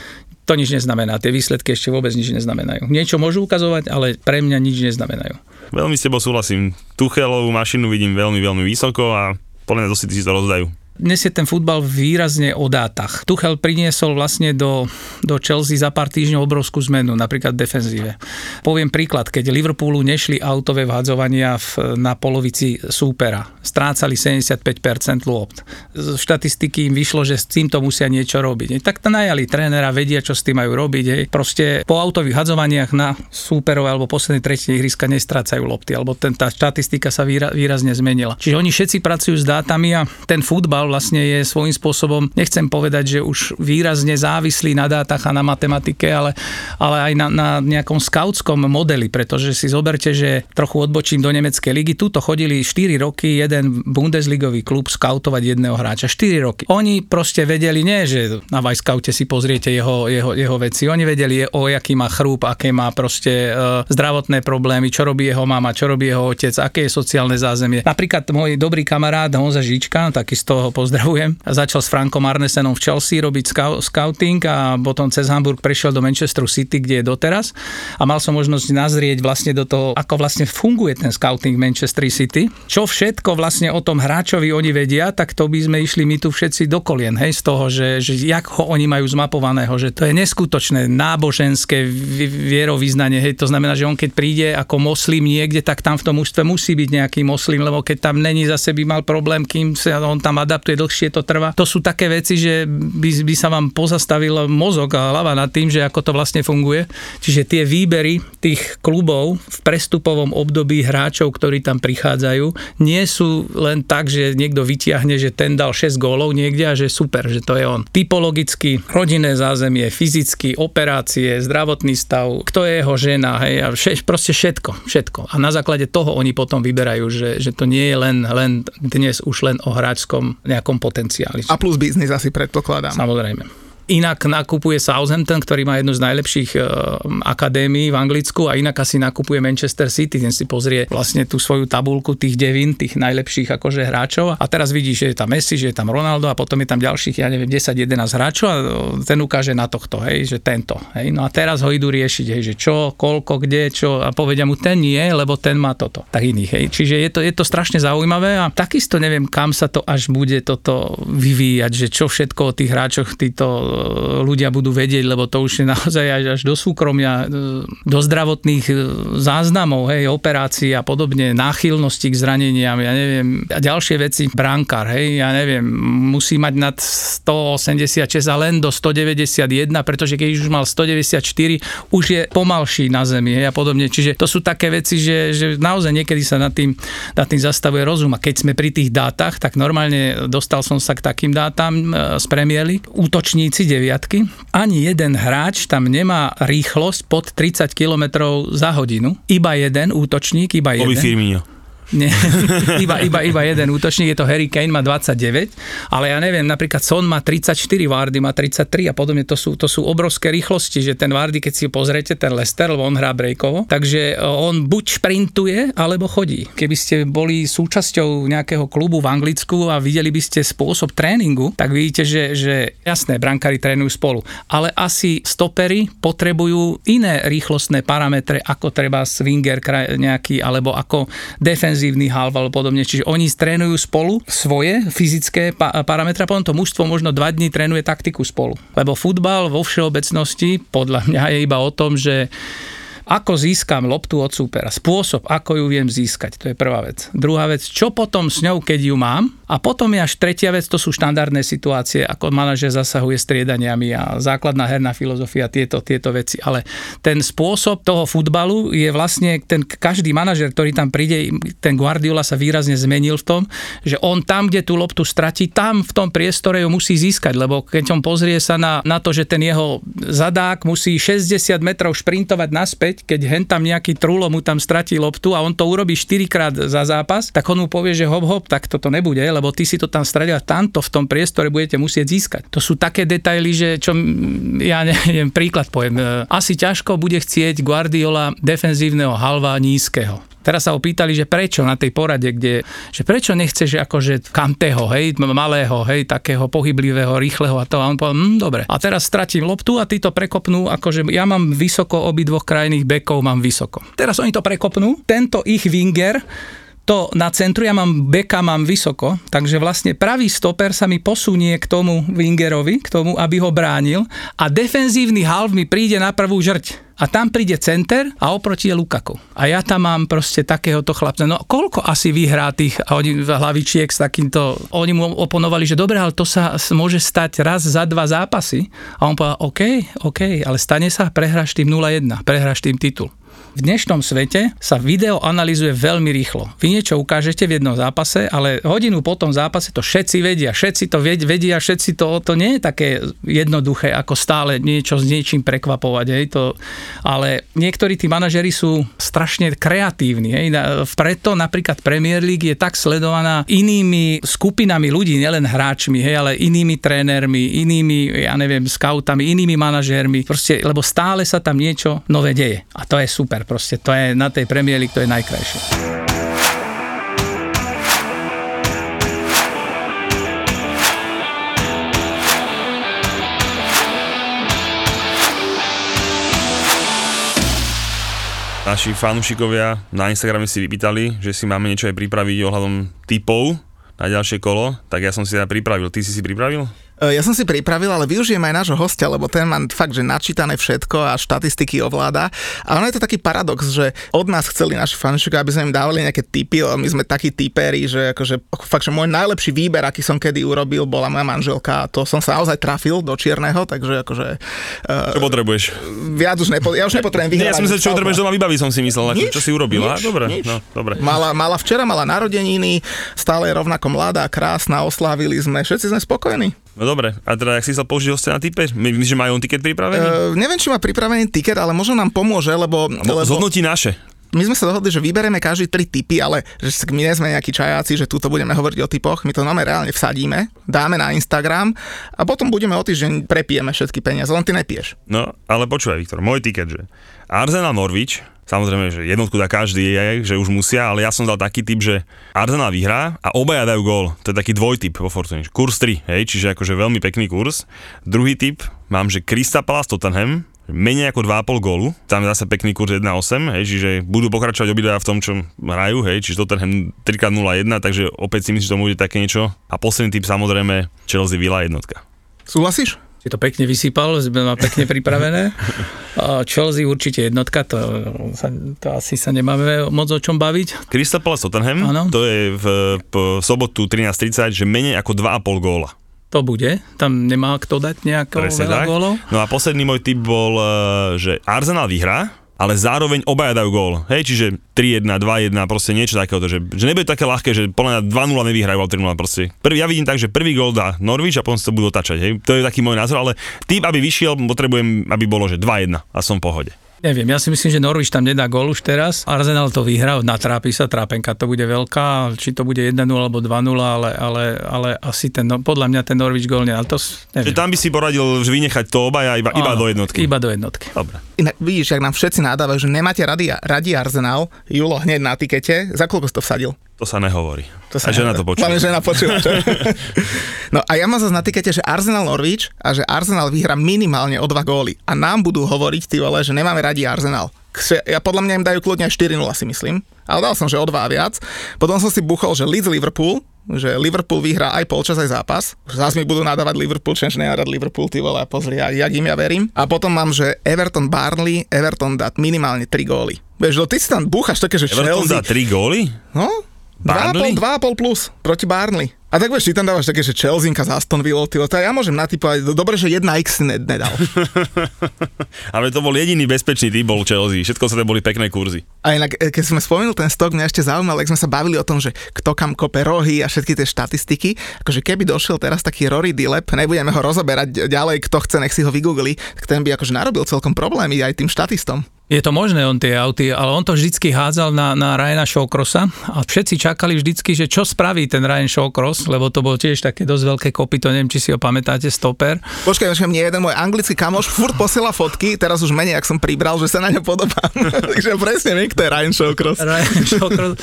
to nič neznamená. Tie výsledky ešte vôbec nič neznamenajú. Niečo môžu ukazovať, ale pre mňa nič neznamenajú. Veľmi s tebou súhlasím. Tuchelovú mašinu vidím veľmi, veľmi vysoko a podľa mňa si to rozdajú dnes je ten futbal výrazne o dátach. Tuchel priniesol vlastne do, do Chelsea za pár týždňov obrovskú zmenu, napríklad defenzíve. Poviem príklad, keď Liverpoolu nešli autové vhadzovania v, na polovici súpera, strácali 75% lopt. Z štatistiky im vyšlo, že s týmto musia niečo robiť. Tak to najali trénera, vedia, čo s tým majú robiť. Hej. Proste po autových hadzovaniach na súperové alebo poslednej tretej ihriska nestrácajú lopty, alebo ten, tá štatistika sa výrazne zmenila. Čiže oni všetci pracujú s dátami a ten futbal vlastne je svojím spôsobom, nechcem povedať, že už výrazne závislý na dátach a na matematike, ale, ale aj na, na nejakom skautskom modeli, pretože si zoberte, že trochu odbočím do nemeckej ligy, tuto chodili 4 roky jeden Bundesligový klub skautovať jedného hráča. 4 roky. Oni proste vedeli, nie, že na Vajskaute si pozriete jeho, jeho, jeho veci, oni vedeli, o jaký má chrúb, aké má proste uh, zdravotné problémy, čo robí jeho mama, čo robí jeho otec, aké je sociálne zázemie. Napríklad môj dobrý kamarát Honza Žička, takisto ho pozdravujem. Začal s Frankom Arnesenom v Chelsea robiť scouting a potom cez Hamburg prešiel do Manchesteru City, kde je doteraz. A mal som možnosť nazrieť vlastne do toho, ako vlastne funguje ten scouting Manchester City. Čo všetko vlastne o tom hráčovi oni vedia, tak to by sme išli my tu všetci do kolien, hej, z toho, že, že jak ho oni majú zmapovaného, že to je neskutočné náboženské vierovýznanie, hej, to znamená, že on keď príde ako moslim niekde, tak tam v tom ústve musí byť nejaký moslim, lebo keď tam není zase by mal problém, kým sa on tam adaptuje je dlhšie to trvá. To sú také veci, že by, by sa vám pozastavil mozog a hlava nad tým, že ako to vlastne funguje. Čiže tie výbery tých klubov v prestupovom období hráčov, ktorí tam prichádzajú, nie sú len tak, že niekto vytiahne, že ten dal 6 gólov niekde a že super, že to je on. Typologicky, rodinné zázemie, fyzicky, operácie, zdravotný stav, kto je jeho žena, hej, a vše, proste všetko, všetko. A na základe toho oni potom vyberajú, že, že to nie je len, len dnes už len o hráčskom nejakom potenciáli. A plus biznis asi predpokladám. Samozrejme. Inak nakupuje Southampton, ktorý má jednu z najlepších uh, akadémií v Anglicku a inak asi nakupuje Manchester City, ten si pozrie vlastne tú svoju tabulku tých devín, tých najlepších akože hráčov a teraz vidí, že je tam Messi, že je tam Ronaldo a potom je tam ďalších, ja neviem, 10-11 hráčov a ten ukáže na tohto, hej, že tento. Hej. No a teraz ho idú riešiť, hej, že čo, koľko, kde, čo a povedia mu ten nie, lebo ten má toto. Tak iných, hej. Čiže je to, je to strašne zaujímavé a takisto neviem, kam sa to až bude toto vyvíjať, že čo všetko o tých hráčoch títo ľudia budú vedieť, lebo to už je naozaj až, až do súkromia, e, do zdravotných e, záznamov, hej, operácií a podobne, náchylnosti k zraneniam, ja neviem, a ďalšie veci, brankár, hej, ja neviem, musí mať nad 186 a len do 191, pretože keď už mal 194, už je pomalší na zemi, hej, a podobne. Čiže to sú také veci, že, že naozaj niekedy sa nad tým, nad tým zastavuje rozum. A keď sme pri tých dátach, tak normálne dostal som sa k takým dátam e, z premiély. Útočníci deviatky. Ani jeden hráč tam nemá rýchlosť pod 30 km za hodinu. Iba jeden útočník, iba jeden. Firmino Nie, iba, iba, iba jeden útočník, je to Harry Kane, má 29, ale ja neviem, napríklad Son má 34, Vardy má 33 a podobne, to sú, to sú obrovské rýchlosti, že ten Vardy, keď si pozriete, ten Lester, lebo on hrá breakovo, takže e, on buď šprintuje, alebo chodí. Keby ste boli súčasťou nejakého klubu v Anglicku a videli by ste spôsob tréningu, tak vidíte, že, že jasné, brankári trénujú spolu, ale asi stopery potrebujú iné rýchlostné parametre, ako treba swinger nejaký, alebo ako defenzívny halv alebo podobne. Čiže oni trénujú spolu svoje fyzické pa- parametre potom to mužstvo možno dva dní trénuje taktiku spolu. Lebo futbal vo všeobecnosti podľa mňa je iba o tom, že ako získam loptu od súpera, spôsob, ako ju viem získať, to je prvá vec. Druhá vec, čo potom s ňou, keď ju mám. A potom je až tretia vec, to sú štandardné situácie, ako manažer zasahuje striedaniami a základná herná filozofia, tieto, tieto veci. Ale ten spôsob toho futbalu je vlastne, ten každý manažer, ktorý tam príde, ten Guardiola sa výrazne zmenil v tom, že on tam, kde tú loptu stratí, tam v tom priestore ju musí získať, lebo keď on pozrie sa na, na to, že ten jeho zadák musí 60 metrov šprintovať naspäť, keď hen tam nejaký trulo mu tam stratí loptu a on to urobí 4 krát za zápas, tak on mu povie, že hop hop, tak toto nebude, lebo ty si to tam stratil a tamto v tom priestore budete musieť získať. To sú také detaily, že čo ja neviem, príklad poviem. E, asi ťažko bude chcieť Guardiola defenzívneho halva nízkeho Teraz sa opýtali, že prečo na tej porade, kde, že prečo nechceš akože Kanteho, hej, malého, hej, takého pohyblivého, rýchleho a to. A on povedal, hm, dobre. A teraz stratím loptu a ty to prekopnú, akože ja mám vysoko, obidvoch krajných bekov mám vysoko. Teraz oni to prekopnú, tento ich winger to na centru, ja mám beka, mám vysoko, takže vlastne pravý stoper sa mi posunie k tomu Wingerovi, k tomu, aby ho bránil a defenzívny half mi príde na prvú žrť a tam príde center a oproti je Lukaku. A ja tam mám proste takéhoto chlapca. No koľko asi vyhrá tých oni hlavičiek s takýmto, oni mu oponovali, že dobre, ale to sa môže stať raz za dva zápasy. A on povedal, OK, OK, ale stane sa, prehráš tým 0-1, prehráš tým titul. V dnešnom svete sa video analizuje veľmi rýchlo. Vy niečo ukážete v jednom zápase, ale hodinu po tom zápase to všetci vedia, všetci to vedia, všetci to, to nie je také jednoduché, ako stále niečo s niečím prekvapovať. Hej, to, ale niektorí tí manažeri sú strašne kreatívni. Hej. Preto napríklad Premier League je tak sledovaná inými skupinami ľudí, nielen hráčmi, hej, ale inými trénermi, inými, ja neviem, scoutami, inými manažérmi, proste, lebo stále sa tam niečo nové deje. A to je super super, proste to je na tej Premier to je najkrajšie. Naši fanúšikovia na Instagrame si vypýtali, že si máme niečo aj pripraviť ohľadom typov na ďalšie kolo, tak ja som si teda pripravil. Ty si si pripravil? E, ja som si pripravil, ale využijem aj nášho hostia, lebo ten má fakt, že načítané všetko a štatistiky ovláda. A ono je to taký paradox, že od nás chceli naši fanúšikovia, aby sme im dávali nejaké tipy, my sme takí typeri, že akože, fakt, že môj najlepší výber, aký som kedy urobil, bola moja manželka a to som sa naozaj trafil do čierneho, takže akože... Uh, čo potrebuješ? Viac už nepo, ja už nepotrebujem vyhrávať. Nie, ja som myslel, čo potrebuješ doma vybaviť, som si myslel, nič, čo si urobil. Nič, dobre, nič. No, dobre. Mala, mala včera, mala narodeniny, stále je rovnako mladá, krásna, oslávili sme, všetci sme spokojní. No dobre, a teda, ak si chcel použiť hostia na type, myslíš, že majú on tiket pripravený? Uh, neviem, či má pripravený tiket, ale možno nám pomôže, lebo... lebo... Zhodnotí naše my sme sa dohodli, že vyberieme každý tri typy, ale že my nie sme nejakí čajáci, že túto budeme hovoriť o typoch, my to máme reálne vsadíme, dáme na Instagram a potom budeme o týždeň prepijeme všetky peniaze, len ty nepiješ. No, ale počúvaj, Viktor, môj tiket, že Arsenal Norwich, Samozrejme, že jednotku dá každý, že už musia, ale ja som dal taký typ, že Arsenal vyhrá a obaja dajú gól. To je taký dvojtyp vo Fortune. Kurs 3, hej, čiže akože veľmi pekný kurz. Druhý typ mám, že Krista Palace Tottenham, menej ako 2,5 gólu, tam je zase pekný kurz 1,8, hej, čiže budú pokračovať obidva v tom, čo hrajú, hej, čiže Tottenham 3x0,1, takže opäť si myslím, že to bude také niečo. A posledný typ samozrejme Chelsea Villa jednotka. Súhlasíš? Si to pekne vysypal, má pekne pripravené. Chelsea určite jednotka, to, to asi sa nemáme moc o čom baviť. Crystal Palace Tottenham, ano. to je v, v sobotu 13.30, že menej ako 2,5 góla. To bude, tam nemá kto dať nejakého veľa gólov. No a posledný môj tip bol, eh, že Arsenal vyhrá, ale zároveň obaja dajú gól. Hej, čiže 3-1, 2-1, proste niečo takého, že, že nebude také ľahké, že podľa mňa 2-0 nevyhrajú, ale 3-0 proste. Prvý, ja vidím tak, že prvý gól dá Norwich a potom sa to budú otačať, hej. To je taký môj názor, ale tým, aby vyšiel, potrebujem, aby bolo, že 2-1 a som v pohode. Neviem, ja si myslím, že Norwich tam nedá gol už teraz. Arsenal to vyhrá, natrápi sa, trápenka to bude veľká, či to bude 1-0 alebo 2-0, ale, ale, ale asi ten, no, podľa mňa ten Norwich gol nedá. To, s- Že neviem. tam by si poradil vynechať to obaja iba, iba Áno, do jednotky. Iba do jednotky. Dobre. Inak vidíš, ak nám všetci nadávajú, že nemáte radi, radi Arsenal, Julo hneď na tikete, za koľko si to vsadil? To sa nehovorí. To sa a žena to počúva. Hlavne žena počúva. čo? no a ja mám zase na tikete, že Arsenal Norwich a že Arsenal vyhra minimálne o dva góly. A nám budú hovoriť, ty vole, že nemáme radi Arsenal. Ja podľa mňa im dajú kľudne aj 4-0 si myslím. Ale dal som, že o dva a viac. Potom som si buchol, že Leeds Liverpool, že Liverpool vyhrá aj polčas, aj zápas. Zás mi budú nadávať Liverpool, nemá rád Liverpool, ty vole, pozri, ja, jak im ja verím. A potom mám, že Everton Barnley, Everton dá minimálne 3 góly. Vieš, no ty si tam búchaš také, že Everton Chelsea... dá 3 góly? No, Burnley? 2,5 plus proti Barnley. A tak vieš, ty tam dávaš také, že Chelseanka za Aston Villa, ty, to ja môžem natypovať, do- dobre, že 1x si ne- nedal. Ale to bol jediný bezpečný typ bol Chelsea. Všetko sa to boli pekné kurzy. A inak, e, keď sme spomenuli ten stok, mňa ešte zaujímalo, ak sme sa bavili o tom, že kto kam kope rohy a všetky tie štatistiky, akože keby došiel teraz taký Rory Dillep, nebudeme ho rozoberať ďalej, kto chce, nech si ho vygoogli, tak ten by akože narobil celkom problémy aj tým štatistom. Je to možné, on tie auty, ale on to vždycky hádzal na, na Ryana Shawcrossa a všetci čakali vždycky, že čo spraví ten Ryan Shawcross, lebo to bol tiež také dosť veľké kopyto, neviem, či si ho pamätáte, stoper. Počkaj, počkaj, mne jeden môj anglický kamoš furt posiela fotky, teraz už menej, ak som pribral, že sa na ňo podobám. Takže presne viem, kto je Ryan Shawcross. Ryan Shawcross,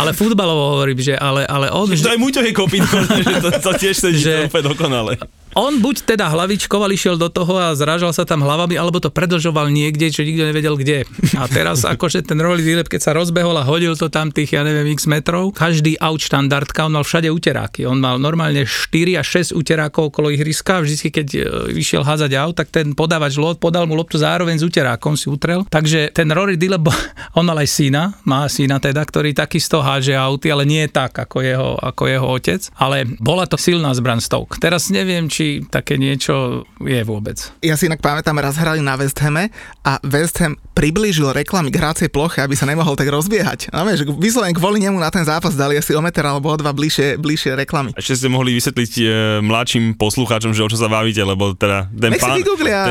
ale futbalovo hovorím, že ale, ale on, To aj Muťo je kopítko, že to, to tiež sedí Že- že... úplne dokonale. On buď teda hlavičkoval, išiel do toho a zrážal sa tam hlavami, alebo to predlžoval niekde, čo nikto nevedel kde. A teraz akože ten Rolly Dilep, keď sa rozbehol a hodil to tam tých, ja neviem, x metrov, každý aut štandardka, on mal všade uteráky. On mal normálne 4 až 6 uterákov okolo ihriska, vždy keď e, išiel házať aut, tak ten podávač lot podal mu loptu zároveň s uterákom, si utrel. Takže ten Rory Dilep, on mal aj syna, má syna teda, ktorý takisto háže auty, ale nie tak ako jeho, ako jeho otec. Ale bola to silná zbran Stoke. Teraz neviem, či také niečo je vôbec. Ja si inak pamätám, raz hrali na West Hame a West Ham priblížil reklamy k hrácej ploche, aby sa nemohol tak rozbiehať. No vieš, vyslovene kvôli nemu na ten zápas dali asi o meter alebo o dva bližšie, bližšie reklamy. A ešte ste mohli vysvetliť e, mladším poslucháčom, že o čo sa bavíte, lebo teda ten Nech pán,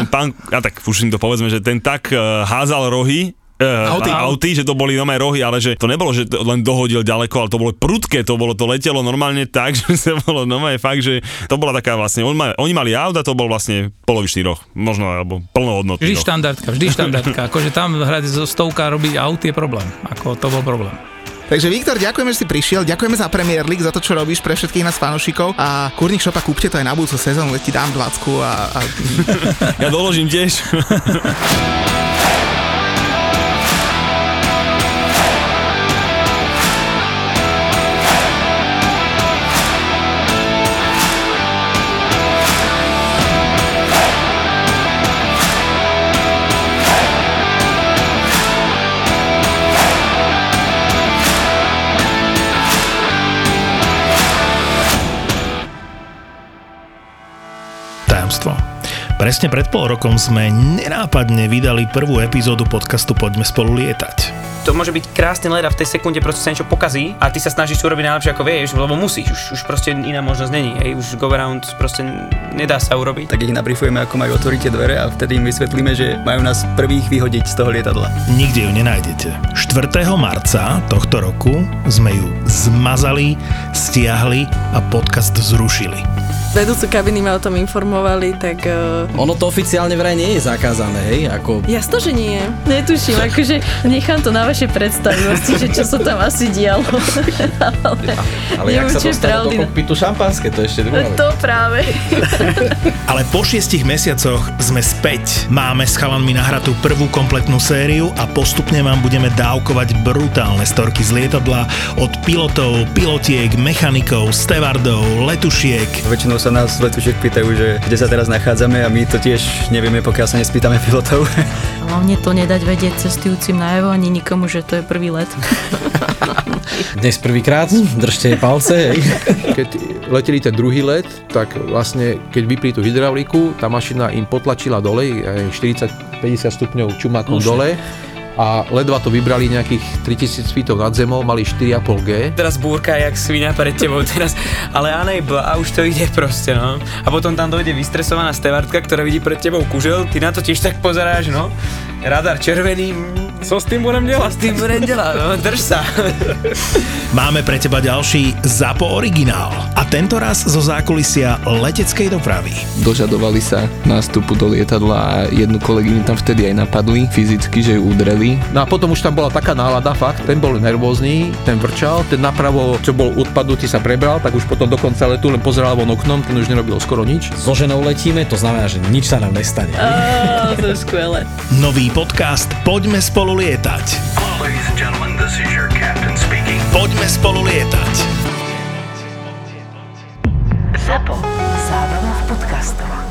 ten pán, a tak už im to povedzme, že ten tak e, házal rohy, Auty. auty. auty, že to boli nové rohy, ale že to nebolo, že to len dohodil ďaleko, ale to bolo prudké, to bolo, to letelo normálne tak, že sa bolo normálne fakt, že to bola taká vlastne, on ma, oni mali aut a to bol vlastne polovičný roh, možno, alebo plnohodnotný Vždy roh. štandardka, vždy štandardka. Akože tam hrať zo stovka robiť aut je problém. Ako to bol problém. Takže Viktor, ďakujeme, že si prišiel, ďakujeme za Premier League, za to, čo robíš pre všetkých nás fanúšikov a Kurník Šopa kúpte to aj na budúcu sezónu, ti dám 20 a, a Ja doložím tiež. Presne pred pol rokom sme nenápadne vydali prvú epizódu podcastu Poďme spolu lietať. to môže byť krásny let a v tej sekunde proste sa niečo pokazí a ty sa snažíš to urobiť najlepšie ako vieš, lebo musíš, už, už proste iná možnosť není, hej, už go around proste nedá sa urobiť. tak ich nabrifujeme, ako majú otvoriť tie dvere a vtedy im vysvetlíme, že majú nás prvých vyhodiť z toho lietadla. Nikde ju nenájdete. 4. marca tohto roku sme ju zmazali, stiahli a podcast zrušili. Vedúcu kabiny ma o tom informovali, tak... Uh, Ono to oficiálne vraj nie je zakázané, hej, ako jasno, že nie. Netuším, akože nechám to na vaše predstavivosti, že čo sa tam asi dialo. ale ale jak sa dostalo do pravdy. kokpitu šampanské, to ešte druhá. To práve. Ale po šiestich mesiacoch sme späť. Máme s chalanmi nahratú prvú kompletnú sériu a postupne vám budeme dávkovať brutálne storky z lietadla od pilotov, pilotiek, mechanikov, stevardov, letušiek. Väčšinou sa nás letušiek pýtajú, že kde sa teraz nachádzame a my to tiež nevieme, pokiaľ sa nespýtame pilotov. Hlavne to nedať vedieť cestujúcim najavo ani nikomu, že to je prvý let. Dnes prvýkrát, držte palce. Keď leteli ten druhý let, tak vlastne keď vypli tú hydrauliku, tá mašina im potlačila dole, aj 40-50 stupňov čumákom Uši. dole a ledva to vybrali nejakých 3000 feetov nad zemou, mali 4,5G. Teraz búrka jak svina pred tebou teraz, ale unable a už to ide proste, no. A potom tam dojde vystresovaná stevardka, ktorá vidí pred tebou kužel, ty na to tiež tak pozeráš, no. radar červený, mm, Co s tým budem co s tým budem delať, no, drž sa. Máme pre teba ďalší ZAPO originál. A tento raz zo zákulisia leteckej dopravy. dožadovali sa nástupu do lietadla a jednu kolegyňu tam vtedy aj napadli fyzicky, že ju udreli. No a potom už tam bola taká nálada, fakt, ten bol nervózny, ten vrčal, ten napravo, čo bol odpadnutý, sa prebral, tak už potom dokonca letu len pozeral von oknom, ten už nerobil skoro nič. So ženou letíme, to znamená, že nič sa nám nestane. Á, to je skvelé. Nový podcast Poďme spolu lietať. Poďme spolu lietať. Zapo. Zábrná v podcastovách.